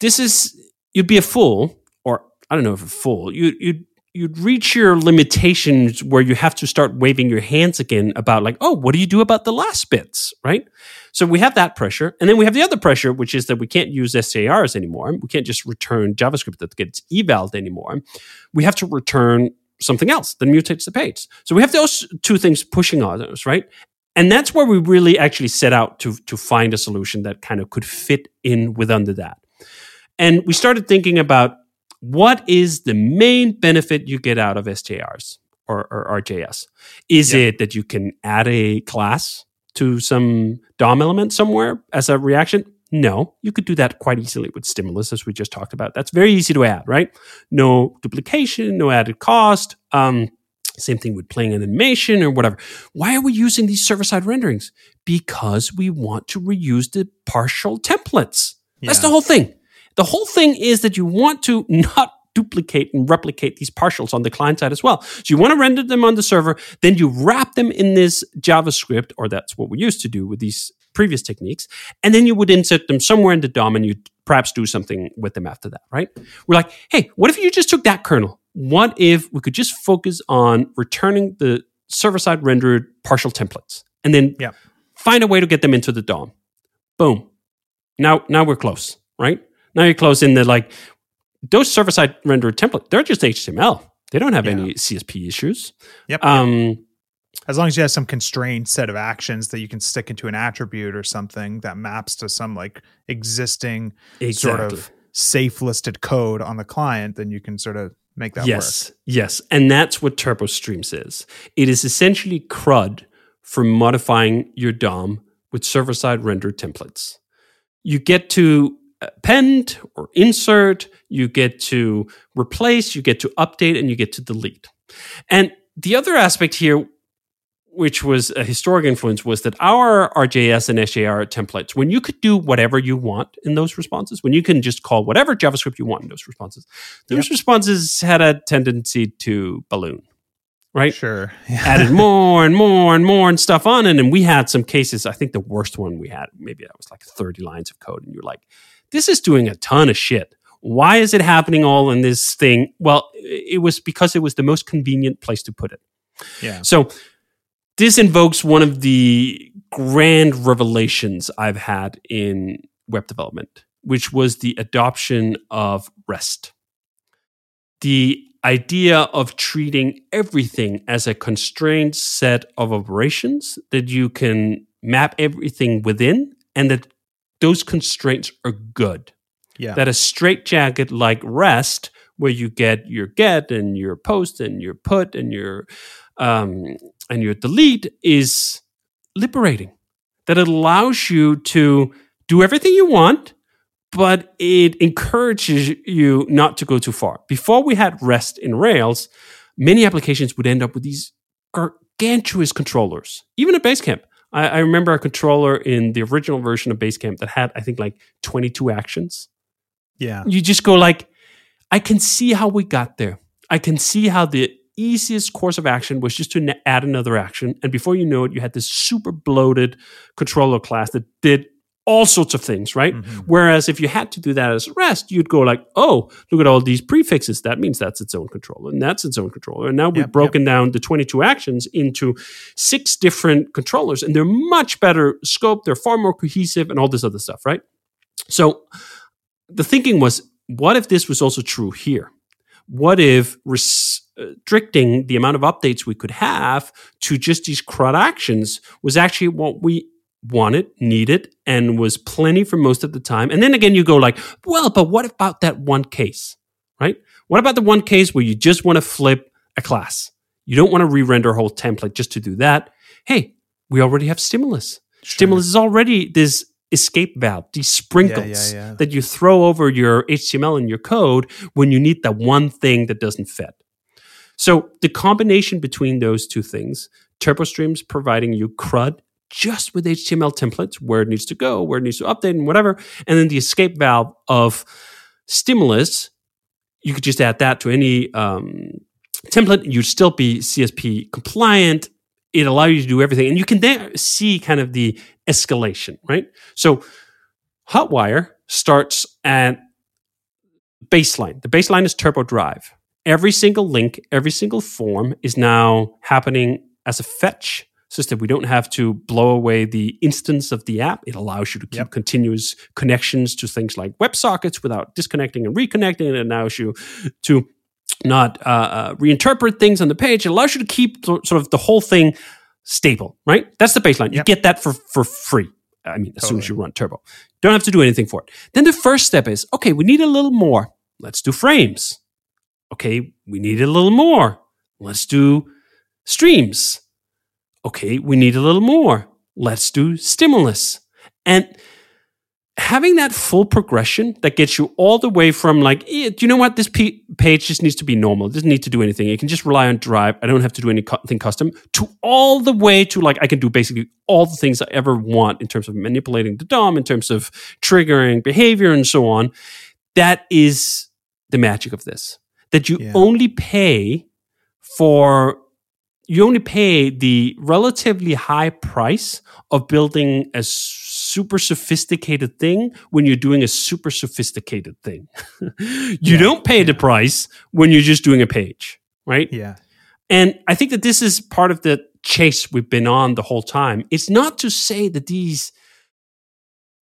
this is, you'd be a fool, or I don't know if a fool, you, you'd, you'd reach your limitations where you have to start waving your hands again about like, oh, what do you do about the last bits, right? So we have that pressure. And then we have the other pressure, which is that we can't use SJRs anymore. We can't just return JavaScript that gets evaled anymore. We have to return something else that mutates the page. So we have those two things pushing on us, right? And that's where we really actually set out to, to find a solution that kind of could fit in with under that. And we started thinking about what is the main benefit you get out of SJRs or, or RJS? Is it that you can add a class to some DOM element somewhere as a reaction? No, you could do that quite easily with stimulus, as we just talked about. That's very easy to add, right? No duplication, no added cost. Um, same thing with playing an animation or whatever. Why are we using these server side renderings? Because we want to reuse the partial templates. Yeah. That's the whole thing. The whole thing is that you want to not duplicate and replicate these partials on the client side as well. So you want to render them on the server, then you wrap them in this JavaScript, or that's what we used to do with these previous techniques, and then you would insert them somewhere in the DOM and you'd perhaps do something with them after that, right? We're like, hey, what if you just took that kernel? What if we could just focus on returning the server side rendered partial templates and then yeah. find a way to get them into the DOM? Boom. Now, now we're close, right? Now you're close in the like those server side rendered template. They're just HTML. They don't have yeah. any CSP issues. Yep. Um, as long as you have some constrained set of actions that you can stick into an attribute or something that maps to some like existing exactly. sort of safe listed code on the client, then you can sort of make that yes, work. Yes. And that's what Turbo Streams is. It is essentially CRUD for modifying your DOM with server side rendered templates. You get to append or insert, you get to replace, you get to update, and you get to delete. And the other aspect here, which was a historic influence, was that our RJS and SJR templates, when you could do whatever you want in those responses, when you can just call whatever JavaScript you want in those responses, those yep. responses had a tendency to balloon right? Sure. Yeah. (laughs) Added more and more and more and stuff on it. And we had some cases, I think the worst one we had, maybe that was like 30 lines of code. And you're like, this is doing a ton of shit. Why is it happening all in this thing? Well, it was because it was the most convenient place to put it. Yeah. So this invokes one of the grand revelations I've had in web development, which was the adoption of REST. The idea of treating everything as a constrained set of operations that you can map everything within and that those constraints are good. Yeah. That a straitjacket like REST, where you get your get and your post and your put and your um, and your delete, is liberating. That it allows you to do everything you want, but it encourages you not to go too far. Before we had REST in Rails, many applications would end up with these gargantuous controllers, even at Basecamp. I, I remember a controller in the original version of Basecamp that had, I think, like 22 actions. Yeah. You just go like, I can see how we got there. I can see how the easiest course of action was just to add another action. And before you know it, you had this super bloated controller class that did all sorts of things, right? Mm-hmm. Whereas if you had to do that as a REST, you'd go like, oh, look at all these prefixes. That means that's its own controller, and that's its own controller. And now we've yep, broken yep. down the 22 actions into six different controllers, and they're much better scoped. They're far more cohesive, and all this other stuff, right? So the thinking was, what if this was also true here? What if restricting the amount of updates we could have to just these CRUD actions was actually what we wanted, needed, and was plenty for most of the time. And then again, you go like, well, but what about that one case, right? What about the one case where you just want to flip a class? You don't want to re-render a whole template just to do that. Hey, we already have stimulus. Sure. Stimulus is already this escape valve, these sprinkles yeah, yeah, yeah. that you throw over your HTML and your code when you need that one thing that doesn't fit. So the combination between those two things, TurboStreams providing you CRUD just with HTML templates, where it needs to go, where it needs to update, and whatever, and then the escape valve of Stimulus, you could just add that to any um, template. You'd still be CSP compliant. It allows you to do everything, and you can then see kind of the escalation, right? So Hotwire starts at baseline. The baseline is Turbo Drive. Every single link, every single form is now happening as a fetch that we don't have to blow away the instance of the app. It allows you to keep yep. continuous connections to things like WebSockets without disconnecting and reconnecting. It allows you to not uh, uh, reinterpret things on the page. It allows you to keep sort of the whole thing stable, right? That's the baseline. Yep. You get that for, for free. I mean, as totally. soon as you run Turbo, don't have to do anything for it. Then the first step is okay, we need a little more. Let's do frames. Okay, we need a little more. Let's do streams. Okay, we need a little more. Let's do stimulus. And having that full progression that gets you all the way from like, eh, do you know what? This p- page just needs to be normal. It doesn't need to do anything. It can just rely on Drive. I don't have to do anything custom to all the way to like, I can do basically all the things I ever want in terms of manipulating the DOM, in terms of triggering behavior and so on. That is the magic of this. That you yeah. only pay for you only pay the relatively high price of building a super sophisticated thing when you're doing a super sophisticated thing. (laughs) you yeah, don't pay yeah. the price when you're just doing a page, right? Yeah. And I think that this is part of the chase we've been on the whole time. It's not to say that these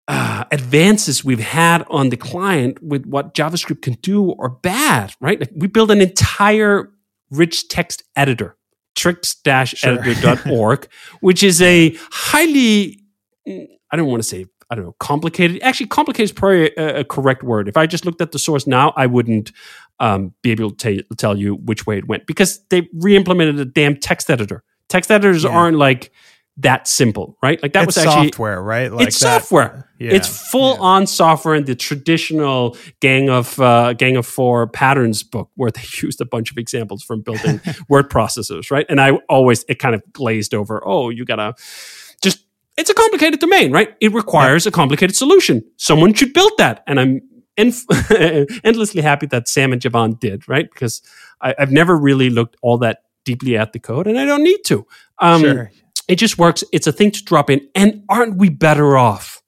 uh, advances we've had on the client with what JavaScript can do are bad, right? Like we build an entire rich text editor trix-editor.org, sure. (laughs) which is a highly, I don't want to say, I don't know, complicated. Actually, complicated is probably a, a correct word. If I just looked at the source now, I wouldn't um, be able to t- tell you which way it went because they re-implemented a damn text editor. Text editors yeah. aren't like that simple, right? Like that it's was actually software, right? Like it's that, software. Yeah, it's full yeah. on software in the traditional Gang of uh, Gang of Four patterns book, where they (laughs) used a bunch of examples from building (laughs) word processors, right? And I always it kind of glazed over. Oh, you gotta just it's a complicated domain, right? It requires yeah. a complicated solution. Someone should build that, and I'm (laughs) endlessly happy that Sam and Javan did, right? Because I, have never really looked all that deeply at the code, and I don't need to. Um, sure it just works. It's a thing to drop in. And aren't we better off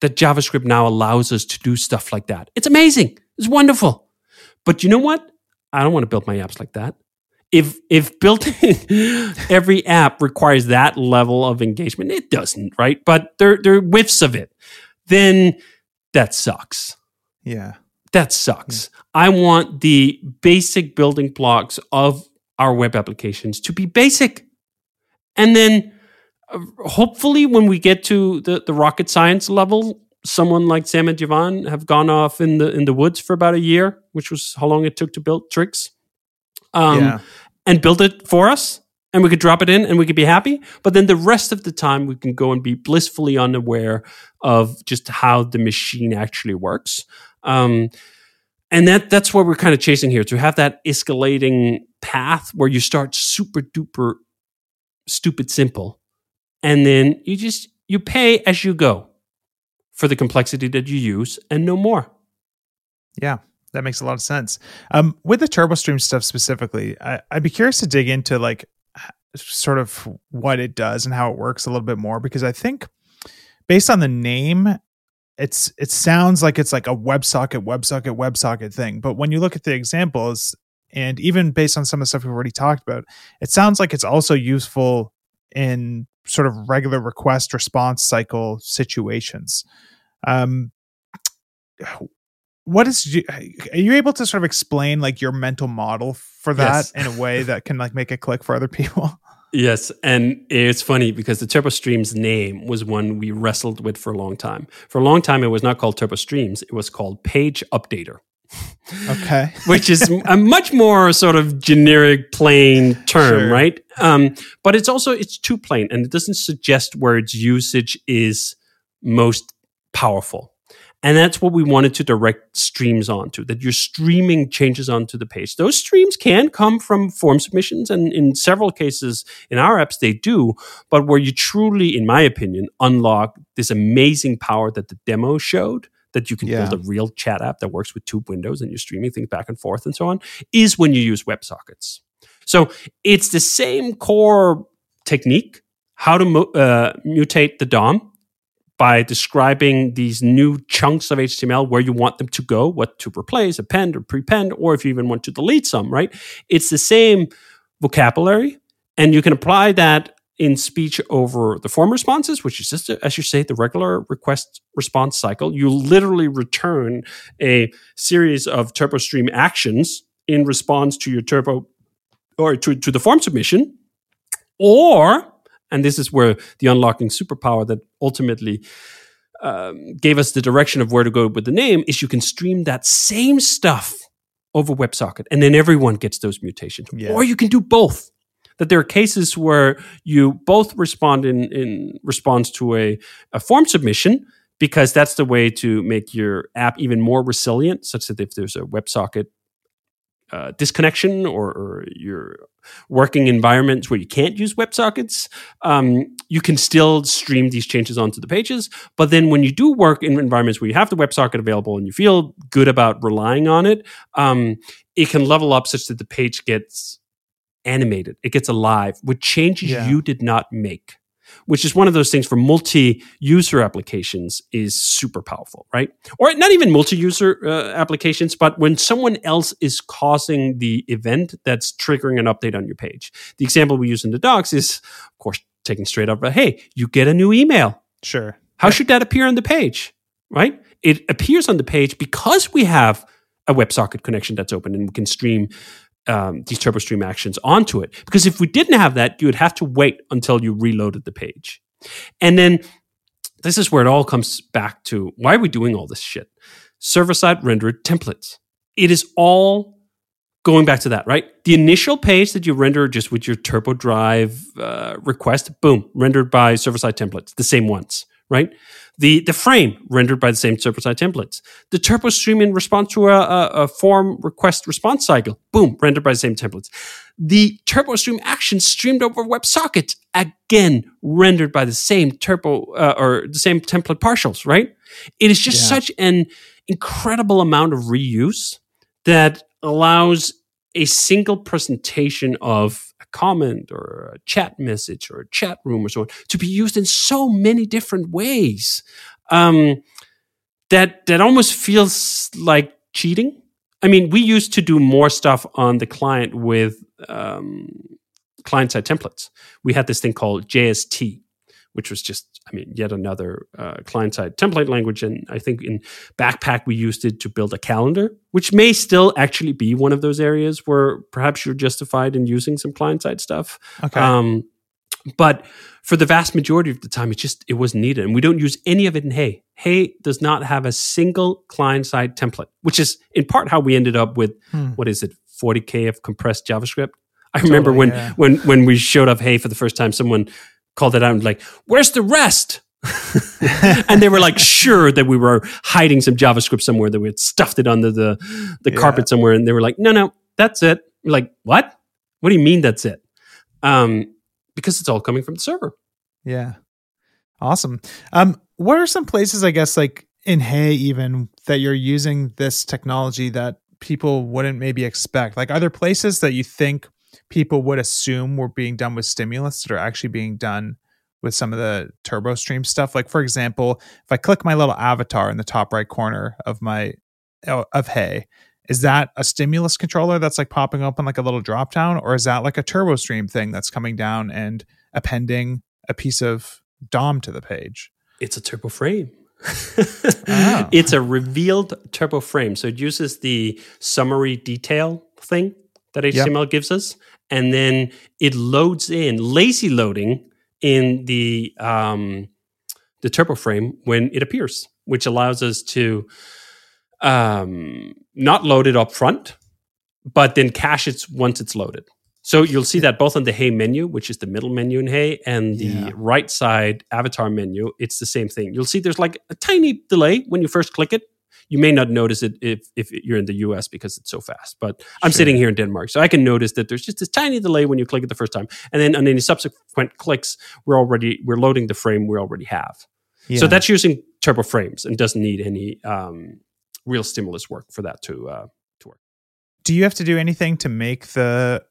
that JavaScript now allows us to do stuff like that? It's amazing. It's wonderful. But you know what? I don't want to build my apps like that. If if building (laughs) every app requires that level of engagement, it doesn't, right? But there there are whiffs of it. Then that sucks. Yeah. That sucks. Yeah. I want the basic building blocks of our web applications to be basic. And then hopefully when we get to the, the rocket science level someone like sam and javan have gone off in the in the woods for about a year which was how long it took to build Trix um, yeah. and build it for us and we could drop it in and we could be happy. But then the rest of the time we can go and be blissfully unaware of just how the machine actually works. Um, and that that's what we're kind of chasing here to have that escalating path where you start super duper stupid simple and then you just you pay as you go for the complexity that you use and no more yeah that makes a lot of sense um, with the turbostream stuff specifically I, i'd be curious to dig into like sort of what it does and how it works a little bit more because i think based on the name it's it sounds like it's like a WebSocket, WebSocket, WebSocket thing. But when you look at the examples, and even based on some of the stuff we've already talked about, it sounds like it's also useful in sort of regular request response cycle situations. Um, what is are you able to sort of explain like your mental model for that yes. in a way that can like make it click for other people? (laughs) Yes, and it's funny because the TurboStreams name was one we wrestled with for a long time. For a long time, it was not called TurboStreams; it was called Page Updater. Okay. (laughs) which is a much more sort of generic, plain term, Sure. right? Um, but it's also it's too plain, and it doesn't suggest where its usage is most powerful. And that's what we wanted to direct streams onto, that you're streaming changes onto the page. Those streams can come from form submissions, and in several cases in our apps, they do. But where you truly, in my opinion, unlock this amazing power that the demo showed, that you can Yeah. build a real chat app that works with two windows and you're streaming things back and forth and so on, is when you use WebSockets. So it's the same core technique, how to mo- uh, mutate the DOM by describing these new chunks of HTML where you want them to go, what to replace, append or prepend, or if you even want to delete some, right? It's the same vocabulary, and you can apply that in speech over the form responses, which is just, as you say, the regular request response cycle. You literally return a series of TurboStream actions in response to your Turbo or to, to the form submission, or and this is where the unlocking superpower that ultimately um, gave us the direction of where to go with the name is you can stream that same stuff over WebSocket, and then everyone gets those mutations. Yeah. Or you can do both. That there are cases where you both respond in, in response to a, a form submission, because that's the way to make your app even more resilient, such that if there's a WebSocket uh, disconnection or, or your working environments where you can't use WebSockets, um, you can still stream these changes onto the pages. But then when you do work in environments where you have the WebSocket available and you feel good about relying on it, um, it can level up such that the page gets animated, it gets alive with changes Yeah. you did not make. Which is one of those things for multi-user applications is super powerful, right? Or not even multi-user uh, applications, but when someone else is causing the event that's triggering an update on your page. The example we use in the docs is, of course, taking straight up. But hey, you get a new email. Sure. How should that appear on the page? Right? It appears on the page because we have a WebSocket connection that's open and we can stream um, these TurboStream actions onto it. Because if we didn't have that, you would have to wait until you reloaded the page. And then this is where it all comes back to why are we doing all this shit? Server side rendered templates. It is all going back to that, right? The initial page that you render just with your Turbo Drive uh, request, boom, rendered by server side templates, the same ones, right? The the frame rendered by the same server side templates. The Turbo Stream in response to a, a, a form request response cycle, boom, rendered by the same templates. The Turbo Stream action streamed over WebSocket, again rendered by the same Turbo uh, or the same template partials, right? It is just Yeah. such an incredible amount of reuse that allows a single presentation of a comment or a chat message or a chat room or so on to be used in so many different ways um, that that almost feels like cheating. I mean, we used to do more stuff on the client with um, client side templates. We had this thing called JST, which was just, I mean, yet another uh, client side template language. And I think in Backpack, we used it to build a calendar, which may still actually be one of those areas where perhaps you're justified in using some client side stuff. Okay. Um, but for the vast majority of the time, it just it wasn't needed, and we don't use any of it in Hey. Hey does not have a single client side template, which is in part how we ended up with Hmm. what is it, 40k of compressed JavaScript. I remember when yeah. when when we showed up Hey for the first time, someone called it out and like, "Where's the rest?" (laughs) and they were like sure that we were hiding some JavaScript somewhere that we had stuffed it under the the Yeah. carpet somewhere, and they were like, "No, no, that's it." We're like, what? What do you mean that's it? Um, because it's all coming from the server. Yeah. Awesome. Um, what are some places, I guess, like in Hey, even that you're using this technology that people wouldn't maybe expect? Like, are there places that you think people would assume were being done with stimulus that are actually being done with some of the turbo stream stuff? Like, for example, if I click my little avatar in the top right corner of my oh, of Hey, is that a stimulus controller that's like popping up on like a little drop down, or is that like a turbo stream thing that's coming down and appending a piece of DOM to the page? It's a turbo frame. Oh. (laughs) It's a revealed turbo frame. So it uses the summary detail thing that HTML gives us. And then it loads in lazy loading in the um, the turbo frame when it appears, which allows us to um, not load it up front, but then cache it once it's loaded. So you'll see that both on the Hey menu, which is the middle menu in Hey, and the Yeah. right side avatar menu, it's the same thing. You'll see there's like a tiny delay when you first click it. You may not notice it if, if you're in the US because it's so fast, but I'm Sure. sitting here in Denmark, so I can notice that there's just this tiny delay when you click it the first time, and then on any subsequent clicks, we're already we're loading the frame we already have. Yeah. So that's using turbo frames and doesn't need any um, real stimulus work for that to uh, to work. do you have to do anything to make the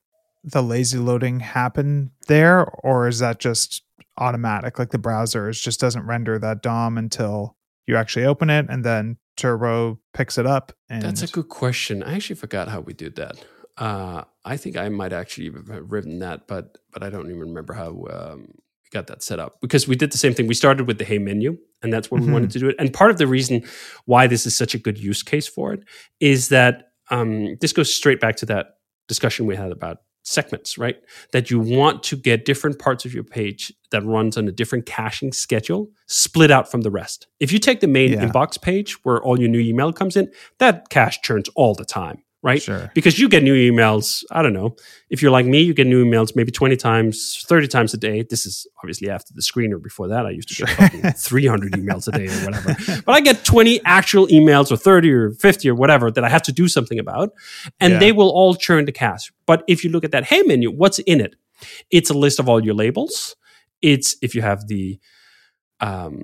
the lazy loading happen there or is that just automatic like the browser is just doesn't render that dom until you actually open it and then turbo picks it up and That's a good question. I actually forgot how we did that. Uh, I think I might actually have written that, but but I don't even remember how um, we got that set up because we did the same thing. We started with the Hey menu, and that's where Mhm. we wanted to do it. And part of the reason why this is such a good use case for it is that um, this goes straight back to that discussion we had about segments, right? That you want to get different parts of your page that runs on a different caching schedule split out from the rest. If you take the main Yeah. inbox page where all your new email comes in, that cache churns all the time, right? sure Because you get new emails, I don't know. If you're like me, you get new emails maybe 20 times, 30 times a day. This is obviously after the screener. Before that, I used to get Sure. (laughs) 300 emails a day or whatever. But I get 20 actual emails or 30 or 50 or whatever that I have to do something about. And Yeah. they will all churn the cache. But if you look at that Hey menu, what's in it? It's a list of all your labels. It's if you have the um,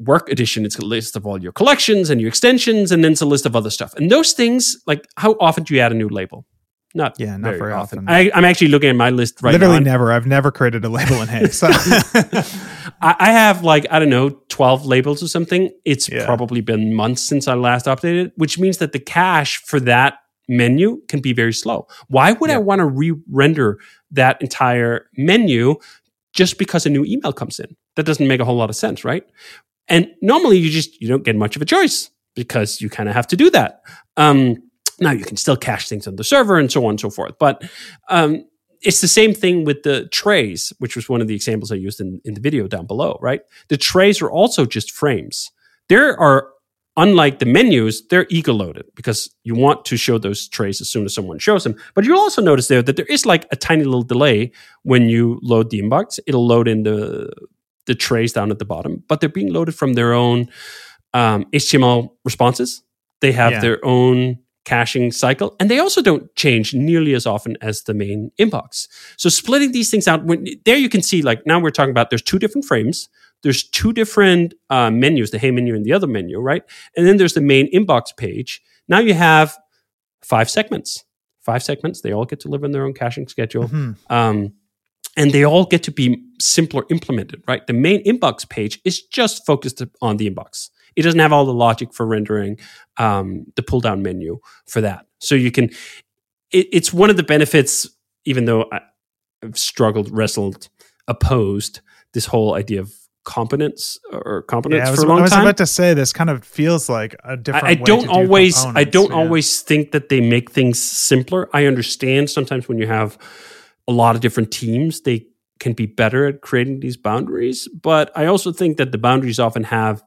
work edition, it's a list of all your collections and your extensions, and then it's a list of other stuff. And those things, like how often do you add a new label? Not Yeah, not very often. I, I'm actually looking at my list right literally now. Literally never i've never created a label in hey so (laughs) I, I have like I don't know, twelve labels or something. It's Yeah. probably been months since I last updated, which means that the cache for that menu can be very slow. Why would I want to re-render that entire menu just because a new email comes in? That doesn't make a whole lot of sense, right? And normally you just you don't get much of a choice because you kind of have to do that. Um, now you can still cache things on the server and so on and so forth, but um, it's the same thing with the trays, which was one of the examples I used in, in the video down below, right? The trays are also just frames. There are, unlike the menus, they're eager loaded because you want to show those trays as soon as someone shows them. But you'll also notice there that there is like a tiny little delay when you load the inbox. It'll load in the the trays down at the bottom, but they're being loaded from their own um, HTML responses. They have Yeah. their own caching cycle, and they also don't change nearly as often as the main inbox. So splitting these things out, when, there you can see like now we're talking about there's two different frames. There's two different uh, menus, the Hey menu and the other menu, right? And then there's the main inbox page. Now you have five segments. Five segments. They all get to live in their own caching schedule Mhm. um, and they all get to be simpler implemented, right? The main inbox page is just focused on the inbox. It doesn't have all the logic for rendering um, the pull down menu for that. So you can, it, it's one of the benefits, even though I, I've struggled, wrestled, opposed this whole idea of competence or competence yeah, I was, for a long time. I was time. about to say this kind of feels like a different I, I way don't do always I don't yeah. always think that they make things simpler. I understand sometimes when you have a lot of different teams, they can be better at creating these boundaries, but I also think that the boundaries often have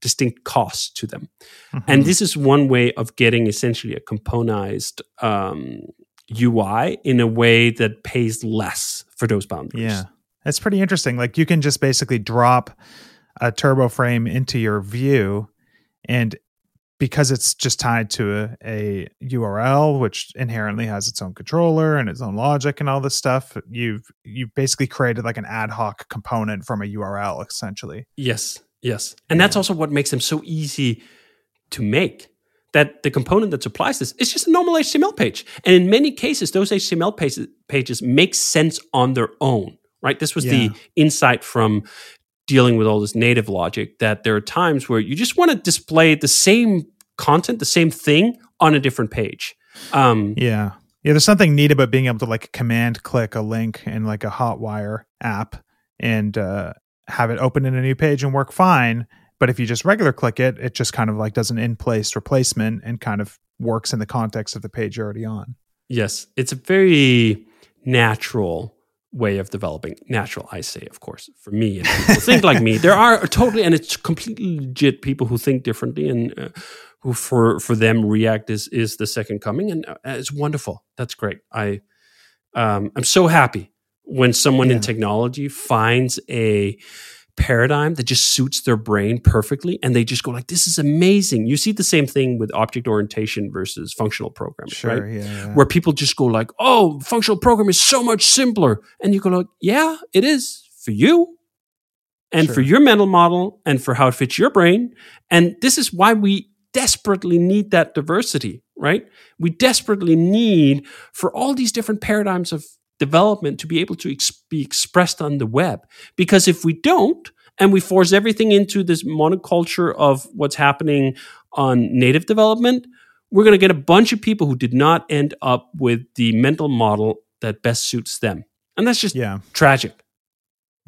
distinct costs to them. And Mhm. this is one way of getting essentially a componentized um, UI in a way that pays less for those boundaries. Yeah. It's pretty interesting. Like you can just basically drop a turbo frame into your view and because it's just tied to a, a URL which inherently has its own controller and its own logic and all this stuff, you've you've basically created like an ad hoc component from a URL essentially. Yes, yes. And that's also what makes them so easy to make. That the component that supplies this is just a normal HTML page. And in many cases, those HTML pages, pages make sense on their own, right? This was Yeah. the insight from dealing with all this native logic that there are times where you just want to display the same content, the same thing on a different page. Um, Yeah. Yeah, there's something neat about being able to like command click a link in like a Hotwire app and uh, have it open in a new page and work fine. But if you just regular click it, it just kind of like does an in place replacement and kind of works in the context of the page you're already on. Yes, it's a very natural way of developing. Natural, I say, of course, for me and people think like me. There are totally, and it's completely legit people who think differently and uh, who for for them React is is the second coming, and uh, it's wonderful. That's great. I um, I'm so happy when someone yeah. in technology finds a paradigm that just suits their brain perfectly and they just go like this is amazing. You see the same thing with object orientation versus functional programming sure, right? yeah, yeah. where people just go like oh functional programming is so much simpler. And you go like yeah it is for you and sure. for your mental model and for how it fits your brain. And this is why we desperately need that diversity right? We desperately need for all these different paradigms of development to be able to ex- be expressed on the web. Because if we don't, and we force everything into this monoculture of what's happening on native development, we're going to get a bunch of people who did not end up with the mental model that best suits them. And that's just yeah. tragic.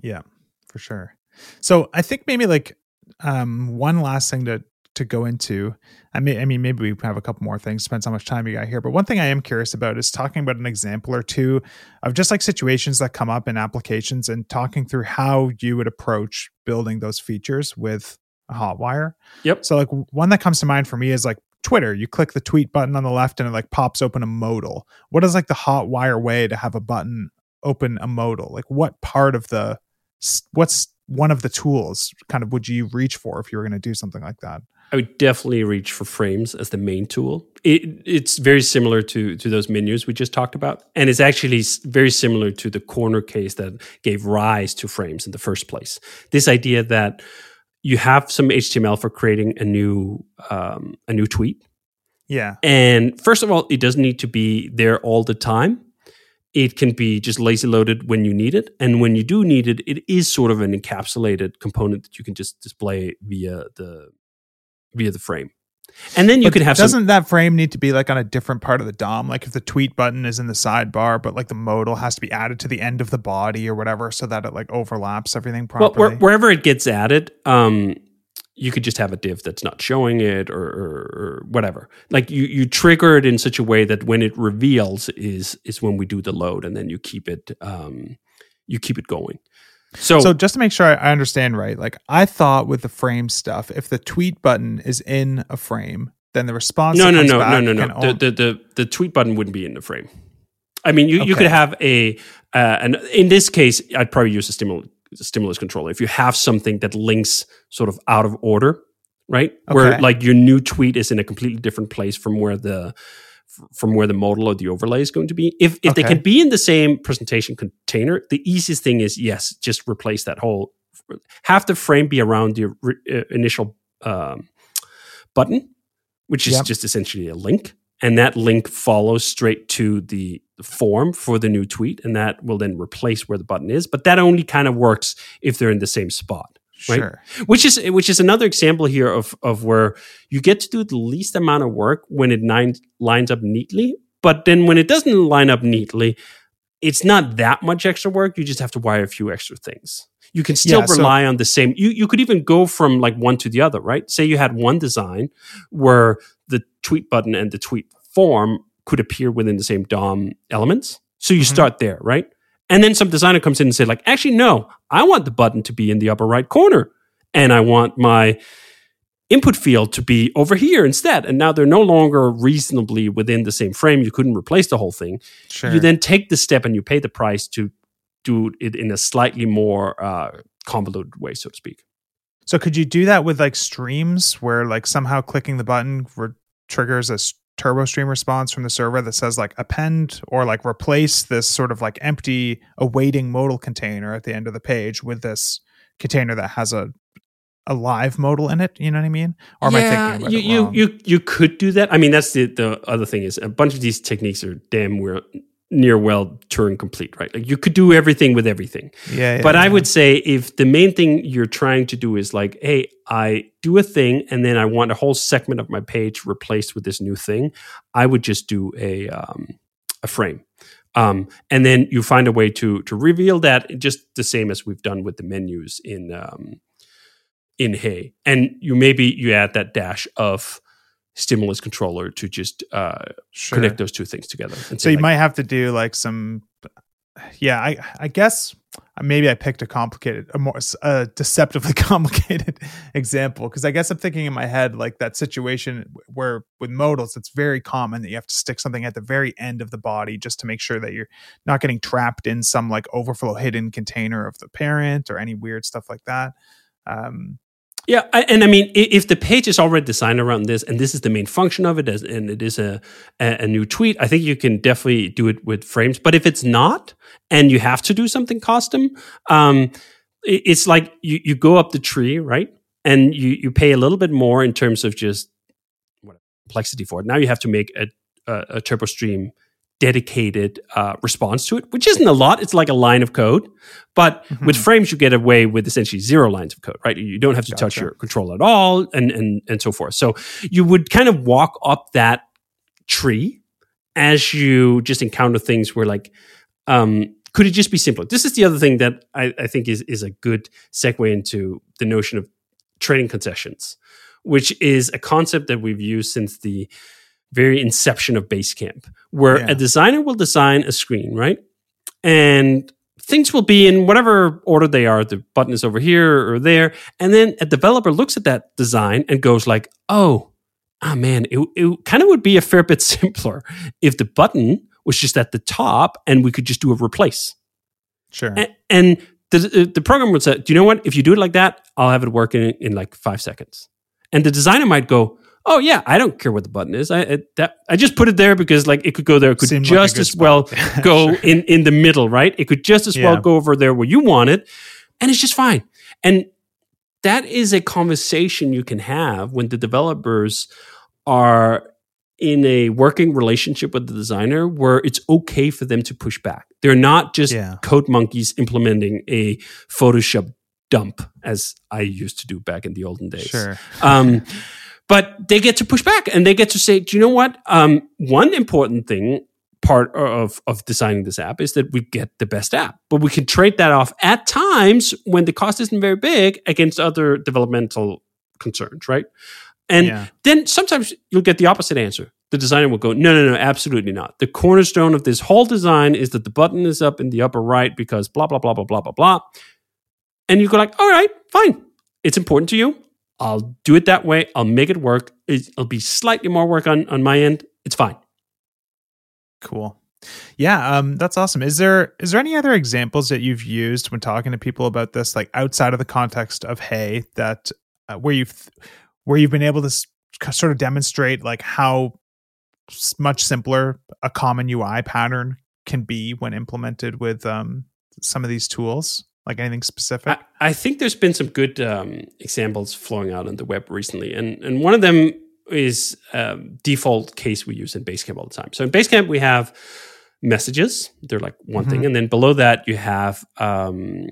Yeah, for sure. So I think maybe like um, one last thing to to go into. I mean, I mean, maybe we have a couple more things. Depends how much time you got here. But one thing I am curious about is talking about an example or two of just like situations that come up in applications and talking through how you would approach building those features with a Hotwire. Yep. So like one that comes to mind for me is like Twitter. You click the tweet button on the left and it like pops open a modal. What is like the Hotwire way to have a button open a modal? Like what part of the what's one of the tools kind of would you reach for if you were going to do something like that? I would definitely reach for frames as the main tool. It, it's very similar to to those menus we just talked about, and it's actually very similar to the corner case that gave rise to frames in the first place. This idea that you have some HTML for creating a new um, a new tweet. Yeah, and first of all, it doesn't need to be there all the time. It can be just lazy loaded when you need it, and when you do need it, it is sort of an encapsulated component that you can just display via the via the frame. And then you but could have doesn't some, that frame need to be like on a different part of the DOM? Like if the tweet button is in the sidebar, but like the modal has to be added to the end of the body or whatever, so that it like overlaps everything properly. Well, where, wherever it gets added, um, you could just have a div that's not showing it or, or, or, whatever. Like you you trigger it in such a way that when it reveals is is when we do the load, and then you keep it um, you keep it going. So, so just to make sure I understand right, like I thought with the frame stuff, if the tweet button is in a frame, then the response no no no no no no the, the, the the tweet button wouldn't be in the frame. I mean, you, okay. you could have a uh, and in this case, I'd probably use a stimulus stimulus controller. If you have something that links sort of out of order, right, okay. where like your new tweet is in a completely different place from where the from where the modal or the overlay is going to be. If if okay. they can be in the same presentation container, the easiest thing is yes, just replace that whole have the frame be around the uh, initial um, button, which is yep. just essentially a link, and that link follows straight to the form for the new tweet, and that will then replace where the button is. But that only kind of works if they're in the same spot. Right? Sure. Which is which is another example here of of where you get to do the least amount of work when it nine, lines up neatly, but then when it doesn't line up neatly, it's not that much extra work. You just have to wire a few extra things. You can still yeah, rely so, on the same. You you could even go from like one to the other, right? Say you had one design where the tweet button and the tweet form could appear within the same DOM elements. So you mm-hmm. start there, right? And then some designer comes in and say, like, actually, no, I want the button to be in the upper right corner. And I want my input field to be over here instead. And now they're no longer reasonably within the same frame. You couldn't replace the whole thing. Sure. You then take the step and you pay the price to do it in a slightly more uh, convoluted way, so to speak. So could you do that with like streams where like somehow clicking the button re- triggers a stream response from the server that says like append or like replace this sort of like empty awaiting modal container at the end of the page with this container that has a a live modal in it. You know what i mean? Or am yeah, i thinking you, you you you could do that. I mean that's the the other thing is a bunch of these techniques are damn we're near well Turing complete, right? Like you could do everything with everything. Yeah. yeah but yeah. I would say if the main thing you're trying to do is like, hey, I do a thing and then I want a whole segment of my page replaced with this new thing, I would just do a um, a frame. Um, and then you find a way to to reveal that just the same as we've done with the menus in um, in Hey. And you maybe you add that dash of stimulus controller to just uh, sure. connect those two things together. so you like, might have to do like some, yeah, I I guess maybe I picked a complicated, a more a deceptively (laughs) complicated example because I guess I'm thinking in my head like that situation where with modals it's very common that you have to stick something at the very end of the body just to make sure that you're not getting trapped in some like overflow hidden container of the parent or any weird stuff like that. Um, yeah, and I mean, if the page is already designed around this, and this is the main function of it, and it is a, a new tweet, I think you can definitely do it with frames. But if it's not, and you have to do something custom, um, it's like you, you go up the tree, right? And you, you pay a little bit more in terms of just what complexity for it. Now you have to make a, a, a Turbo Stream dedicated uh, response to it, which isn't a lot. It's like a line of code. But mm-hmm. with frames, you get away with essentially zero lines of code, right? You don't have to gotcha. touch your control at all and, and, and so forth. So you would kind of walk up that tree as you just encounter things where like, um, could it just be simpler? This is the other thing that I, I think is, is a good segue into the notion of trading concessions, which is a concept that we've used since the very inception of Basecamp, where yeah. a designer will design a screen, right? And things will be in whatever order they are. The button is over here or there. And then a developer looks at that design and goes like, oh, ah man, it, it kind of would be a fair bit (laughs) simpler if the button was just at the top and we could just do a replace. Sure. And, and the, the program would say, do you know what? If you do it like that, I'll have it working in, in like five seconds. And the designer might go, oh yeah, I don't care what the button is. I it, that, I just put it there because like it could go there. It could Seemed just like as well (laughs) go sure. in in the middle, right? It could just as yeah. well go over there where you want it, and it's just fine. And that is a conversation you can have when the developers are in a working relationship with the designer where it's okay for them to push back. They're not just yeah. code monkeys implementing a Photoshop dump as I used to do back in the olden days. Sure. Um, (laughs) but they get to push back and they get to say, do you know what? Um, one important thing part of of designing this app is that we get the best app, but we can trade that off at times when the cost isn't very big against other developmental concerns, right? And yeah. then sometimes you'll get the opposite answer. The designer will go, no, no, no, absolutely not. The cornerstone of this whole design is that the button is up in the upper right because blah, blah, blah, blah, blah, blah, blah. And you go like, all right, fine. It's important to you. I'll do it that way. I'll make it work. It'll be slightly more work on, on my end. It's fine. Cool. Yeah, um, that's awesome. Is there is there any other examples that you've used when talking to people about this, like outside of the context of Hey, that uh, where you've where you've been able to s- sort of demonstrate like how much simpler a common UI pattern can be when implemented with um, some of these tools? Like anything specific? I, I think there's been some good um, examples flowing out on the web recently, and and one of them is um, default case we use in Basecamp all the time. So in Basecamp we have messages; they're like one mm-hmm. thing, and then below that you have um,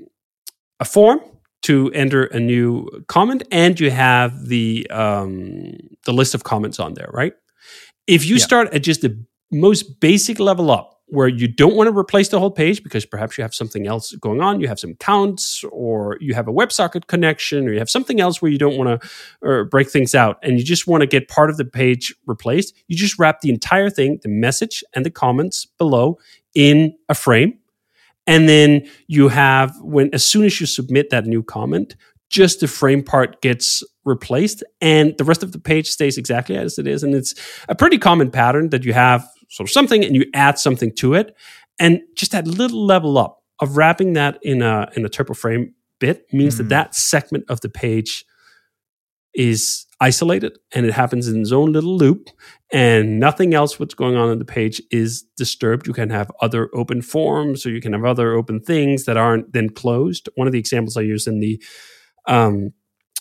a form to enter a new comment, and you have the um, the list of comments on there, right? If you yeah. start at just the most basic level up, where you don't want to replace the whole page because perhaps you have something else going on, you have some counts, or you have a WebSocket connection, or you have something else where you don't want to er, break things out, and you just want to get part of the page replaced. You just wrap the entire thing, the message and the comments below, in a frame, and then you have when as soon as you submit that new comment, just the frame part gets replaced and the rest of the page stays exactly as it is. And it's a pretty common pattern that you have sort of something and you add something to it. And just that little level up of wrapping that in a in a turbo frame bit means mm-hmm. that that segment of the page is isolated and it happens in its own little loop and nothing else what's going on in the page is disturbed you can have other open forms or you can have other open things that aren't then closed one of the examples i use in the um,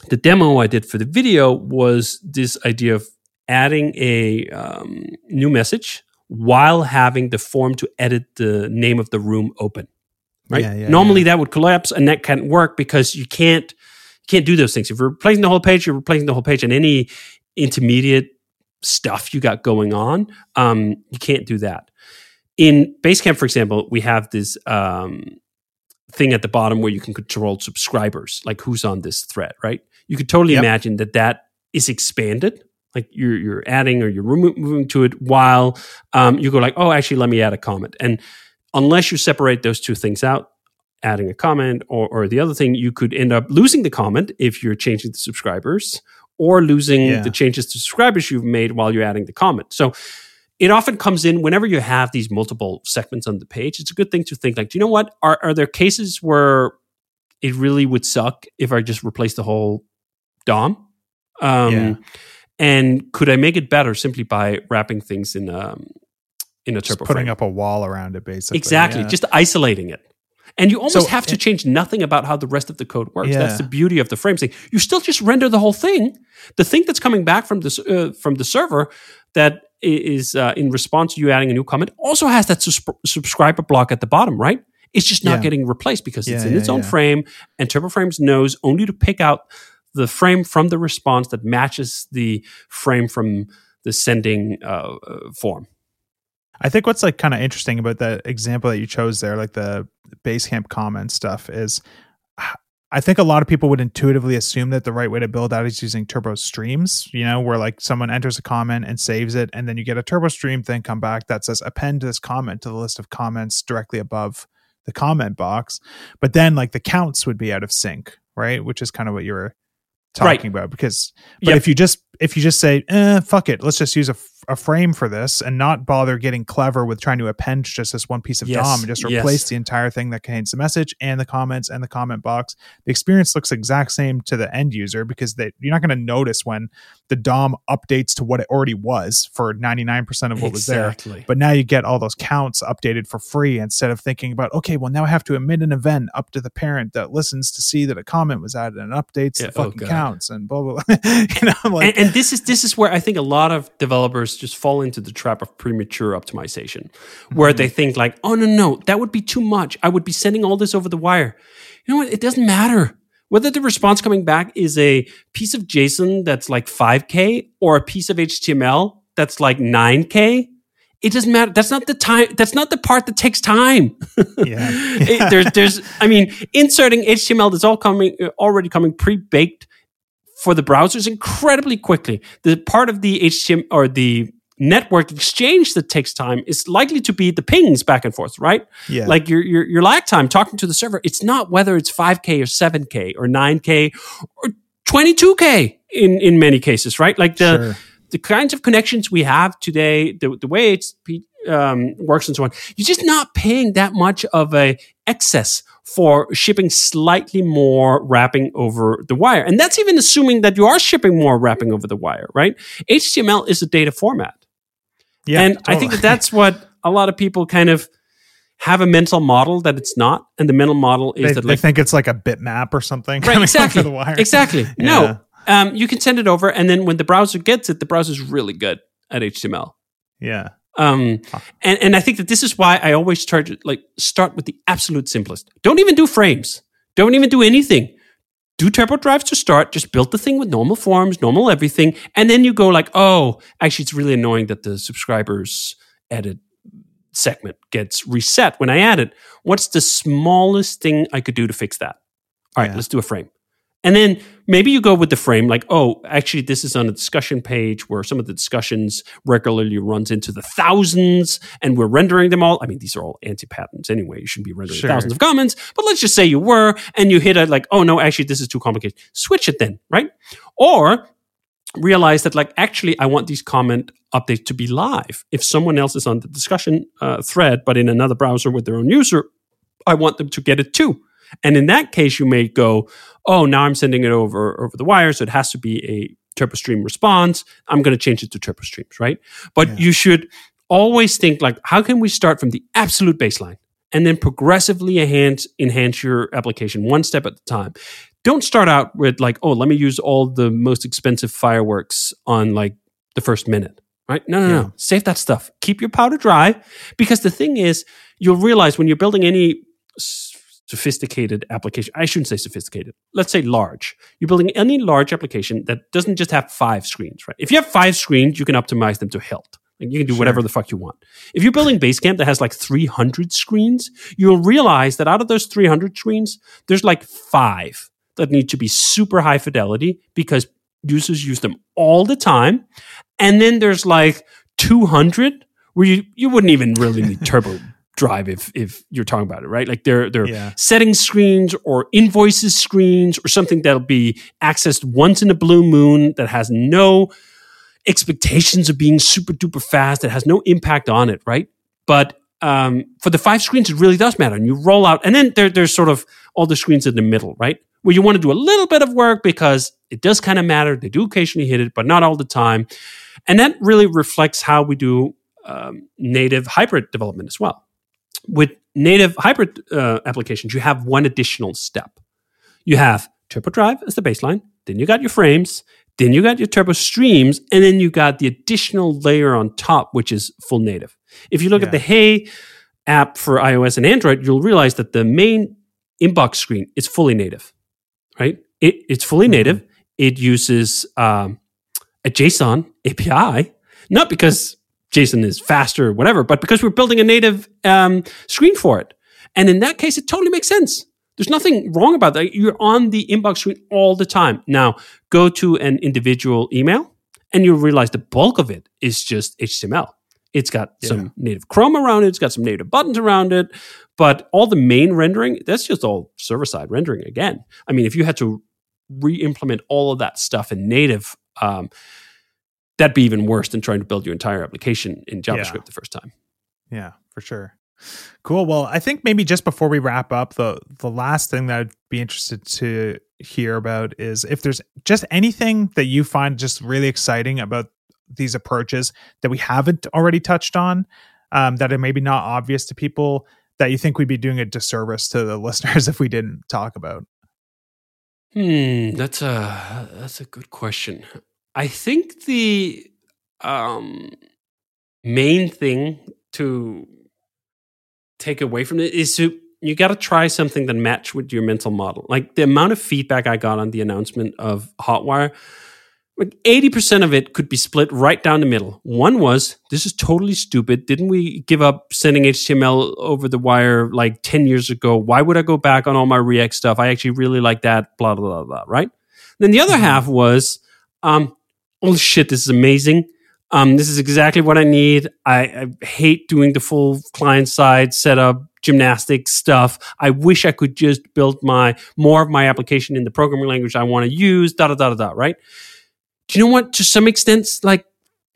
the demo i did for the video was this idea of adding a um, new message while having the form to edit the name of the room open. Right. Yeah, yeah, Normally yeah. that would collapse and that can't work because you can't you can't do those things. If you're replacing the whole page, you're replacing the whole page and any intermediate stuff you got going on, um, you can't do that. In Basecamp, for example, we have this um, thing at the bottom where you can control subscribers, like who's on this thread, right? You could totally yep. imagine that that is expanded like you're you're adding or you're moving to it while um, you go like oh actually let me add a comment and unless you separate those two things out adding a comment, or, or the other thing, you could end up losing the comment if you're changing the subscribers, or losing Yeah. the changes to subscribers you've made while you're adding the comment. So it often comes in whenever you have these multiple segments on the page. It's a good thing to think like, do you know what? Are are there cases where it really would suck if I just replace the whole DOM? Um, Yeah. And could I make it better simply by wrapping things in um, in a Just turbo putting frame? up a wall around it, basically. Exactly, Yeah. just isolating it. And you almost So, have to it- change nothing about how the rest of the code works. That's the beauty of the frame thing. You still just render the whole thing. The thing that's coming back from this uh, from the server that is uh, in response to you adding a new comment also has that sus- subscriber block at the bottom, right? It's just not Yeah. getting replaced because it's in yeah, its own yeah. frame, and TurboFrames knows only to pick out the frame from the response that matches the frame from the sending uh, uh, form. I think what's like kind of interesting about that example that you chose there, like the Basecamp comment stuff, is I think a lot of people would intuitively assume that the right way to build out is using turbo streams, you know, where like someone enters a comment and saves it, and then you get a turbo stream thing come back that says append this comment to the list of comments directly above the comment box. But then like the counts would be out of sync, right? Which is kind of what you were Right. talking about because but if you just if you just say eh, fuck it let's just use a, a frame for this and not bother getting clever with trying to append just this one piece of Yes, dom and just yes. replace the entire thing that contains the message and the comments and the comment box the experience looks exact same to the end user because they, you're not going to notice when the dom updates to what it already was for 99% of what was there but now you get all those counts updated for free instead of thinking about okay well now i have to emit an event up to the parent that listens to see that a comment was added and updates Yeah, the oh fucking God. counts and blah blah blah (laughs) you know like and, and this is this is where I think a lot of developers just fall into the trap of premature optimization, where they think like, "Oh no, no, that would be too much. I would be sending all this over the wire." You know what? It doesn't matter whether the response coming back is a piece of JSON that's like 5k or a piece of HTML that's like 9k. It doesn't matter. That's not the time. That's not the part that takes time. (laughs) Yeah. It- there's, there's. I mean, inserting HTML that's all coming already coming pre-baked for the browsers incredibly quickly. The part of the HTML or the network exchange that takes time is likely to be the pings back and forth, right? yeah Like your, your your lag time talking to the server. It's not whether it's 5k or 7k or 9k or 22k in in many cases, right? Like the Sure. the kinds of connections we have today, the, the way it's um, works and so on, you're just not paying that much of a excess for shipping slightly more wrapping over the wire. And that's even assuming that you are shipping more wrapping over the wire, right? HTML is a data format. yeah and I think that that's what a lot of people kind of have a mental model that it's not. And the mental model is they, that they like, think it's like a bitmap or something Right, (laughs) exactly. the wire Exactly. (laughs) Yeah. No, um, you can send it over, and then when the browser gets it, the browser's really good at HTML. yeah Um, and and I think that this is why I always try to like start with the absolute simplest. Don't even do frames. Don't even do anything. Do turbo drives to start. Just build the thing with normal forms, normal everything, and then you go like, oh, actually, it's really annoying that the subscribers edit segment gets reset when I add it. What's the smallest thing I could do to fix that? All right, Yeah. let's do a frame. And then maybe you go with the frame like, oh, actually, this is on a discussion page where some of the discussions regularly runs into the thousands and we're rendering them all. I mean, these are all anti-patterns anyway. You shouldn't be rendering Sure. thousands of comments, but let's just say you were and you hit a like, oh no, actually, this is too complicated. Switch it then, right? Or realize that like actually i want these comment updates to be live if someone else is on the discussion uh, thread but in another browser with their own user i want them to get it too and in that case you may go oh now i'm sending it over over the wire so it has to be a turbostream response. I'm going to change it to turbostreams right? But Yeah. you should always think like how can we start from the absolute baseline and then progressively enhance enhance your application one step at a time? Don't start out with like oh let me use all the most expensive fireworks on like the first minute right? No no Yeah. no save that stuff. Keep your powder dry because the thing is you'll realize when you're building any s- sophisticated application. I shouldn't say sophisticated. Let's say large. You're building any large application that doesn't just have five screens right? If you have five screens you can optimize them to hilt. Like you can do Sure. whatever the fuck you want. If you're building basecamp that has like 300 screens you'll realize that out of those 300 screens there's like five that need to be super high fidelity because users use them all the time. And then there's like 200 where you, you wouldn't even really need (laughs) turbo drive if if you're talking about it, right? Like they're they're Yeah. setting screens or invoices screens or something that'll be accessed once in a blue moon that has no expectations of being super duper fast, that has no impact on it, right? But um, for the five screens, it really does matter. And you roll out, and then there, there's sort of all the screens in the middle, right? Where you want to do a little bit of work because it does kind of matter. They do occasionally hit it, but not all the time. And that really reflects how we do um, native hybrid development as well. With native hybrid uh, applications, you have one additional step. You have turbo drive as the baseline, then you got your frames, then you got your Turbo Streams, and then you got the additional layer on top, which is full native. If you look Yeah. at the Hey app for iOS and Android, you'll realize that the main inbox screen is fully native, right? It, it's fully Mhm. native. It uses um, a JSON API, not because JSON is faster or whatever, but because we're building a native um, screen for it. And in that case, it totally makes sense. There's nothing wrong about that. You're on the inbox screen all the time. Now, go to an individual email and you'll realize the bulk of it is just HTML. It's got Yeah. some native Chrome around it, it's got some native buttons around it, but all the main rendering, that's just all server side rendering again. I mean, if you had to re implement all of that stuff in native, um, that'd be even worse than trying to build your entire application in JavaScript Yeah. the first time. Yeah, for sure. Cool. Well, I think maybe just before we wrap up, the the last thing that I'd be interested to hear about is if there's just anything that you find just really exciting about these approaches that we haven't already touched on, um, that are maybe not obvious to people that you think we'd be doing a disservice to the (laughs) listeners if we didn't talk about. Hmm, that's a that's a good question. I think the um, main thing to take away from it is to you got to try something that match with your mental model. Like the amount of feedback I got on the announcement of Hotwire, like eighty percent of it could be split right down the middle. One was this is totally stupid. Didn't we give up sending HTML over the wire like ten years ago? Why would I go back on all my React stuff? I actually really like that. Blah blah blah blah. Right. Then the other Mhm. half was, um, oh shit, this is amazing. Um, this is exactly what I need. I, I hate doing the full client side setup, gymnastics stuff. I wish I could just build my more of my application in the programming language I want to use. Da da da da da. Right? Do you know what? To some extent, like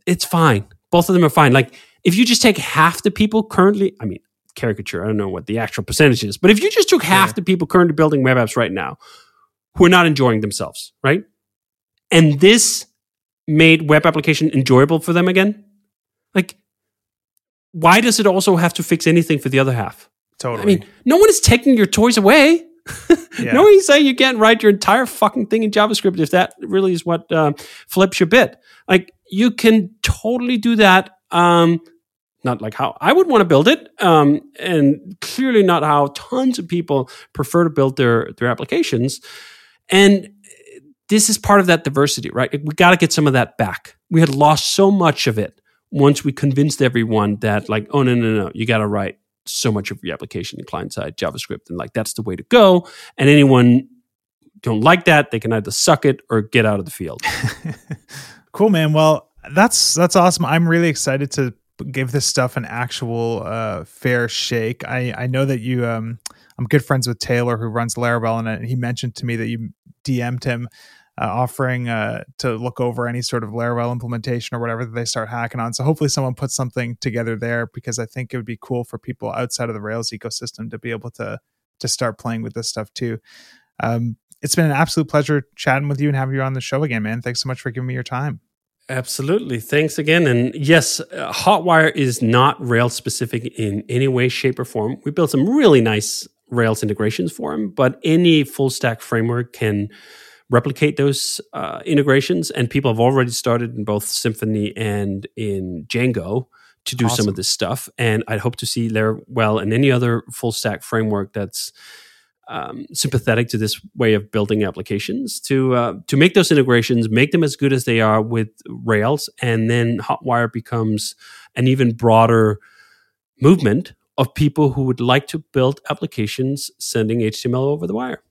it's fine. Both of them are fine. Like if you just take half the people currently, I mean, caricature. I don't know what the actual percentage is, but if you just took half Sure. the people currently building web apps right now who are not enjoying themselves, right? And this made web application enjoyable for them again. Like, why does it also have to fix anything for the other half? Totally. I mean, no one is taking your toys away. (laughs) Yeah. no one is saying you can't write your entire fucking thing in JavaScript if that really is what um, flips your bit. Like, you can totally do that. Um, not like how I would want to build it, um, and clearly not how tons of people prefer to build their their applications. And this is part of that diversity, right? We got to get some of that back. We had lost so much of it once we convinced everyone that, like, oh no, no, no, you got to write so much of your application in client side JavaScript, and like that's the way to go. And anyone don't like that, they can either suck it or get out of the field. (laughs) cool man well that's that's awesome i'm really excited to give this stuff an actual uh fair shake i i know that you um i'm good friends with taylor who runs laravel and he mentioned to me that you dm'd him uh, offering uh to look over any sort of laravel implementation or whatever that they start hacking on so hopefully someone puts something together there because i think it would be cool for people outside of the rails ecosystem to be able to to start playing with this stuff too um it's been an absolute pleasure chatting with you and having you on the show again man thanks so much for giving me your time Absolutely. Thanks again. And yes, uh, Hotwire is not Rails specific in any way, shape, or form. We built some really nice Rails integrations for them, but any full stack framework can replicate those uh, integrations. And people have already started in both Symfony and in Django to do some of this stuff. And I'd hope to see Laravel and any other full stack framework that's um, sympathetic to this way of building applications to uh, to make those integrations, make them as good as they are with Rails, and then Hotwire becomes an even broader movement of people who would like to build applications sending HTML over the wire.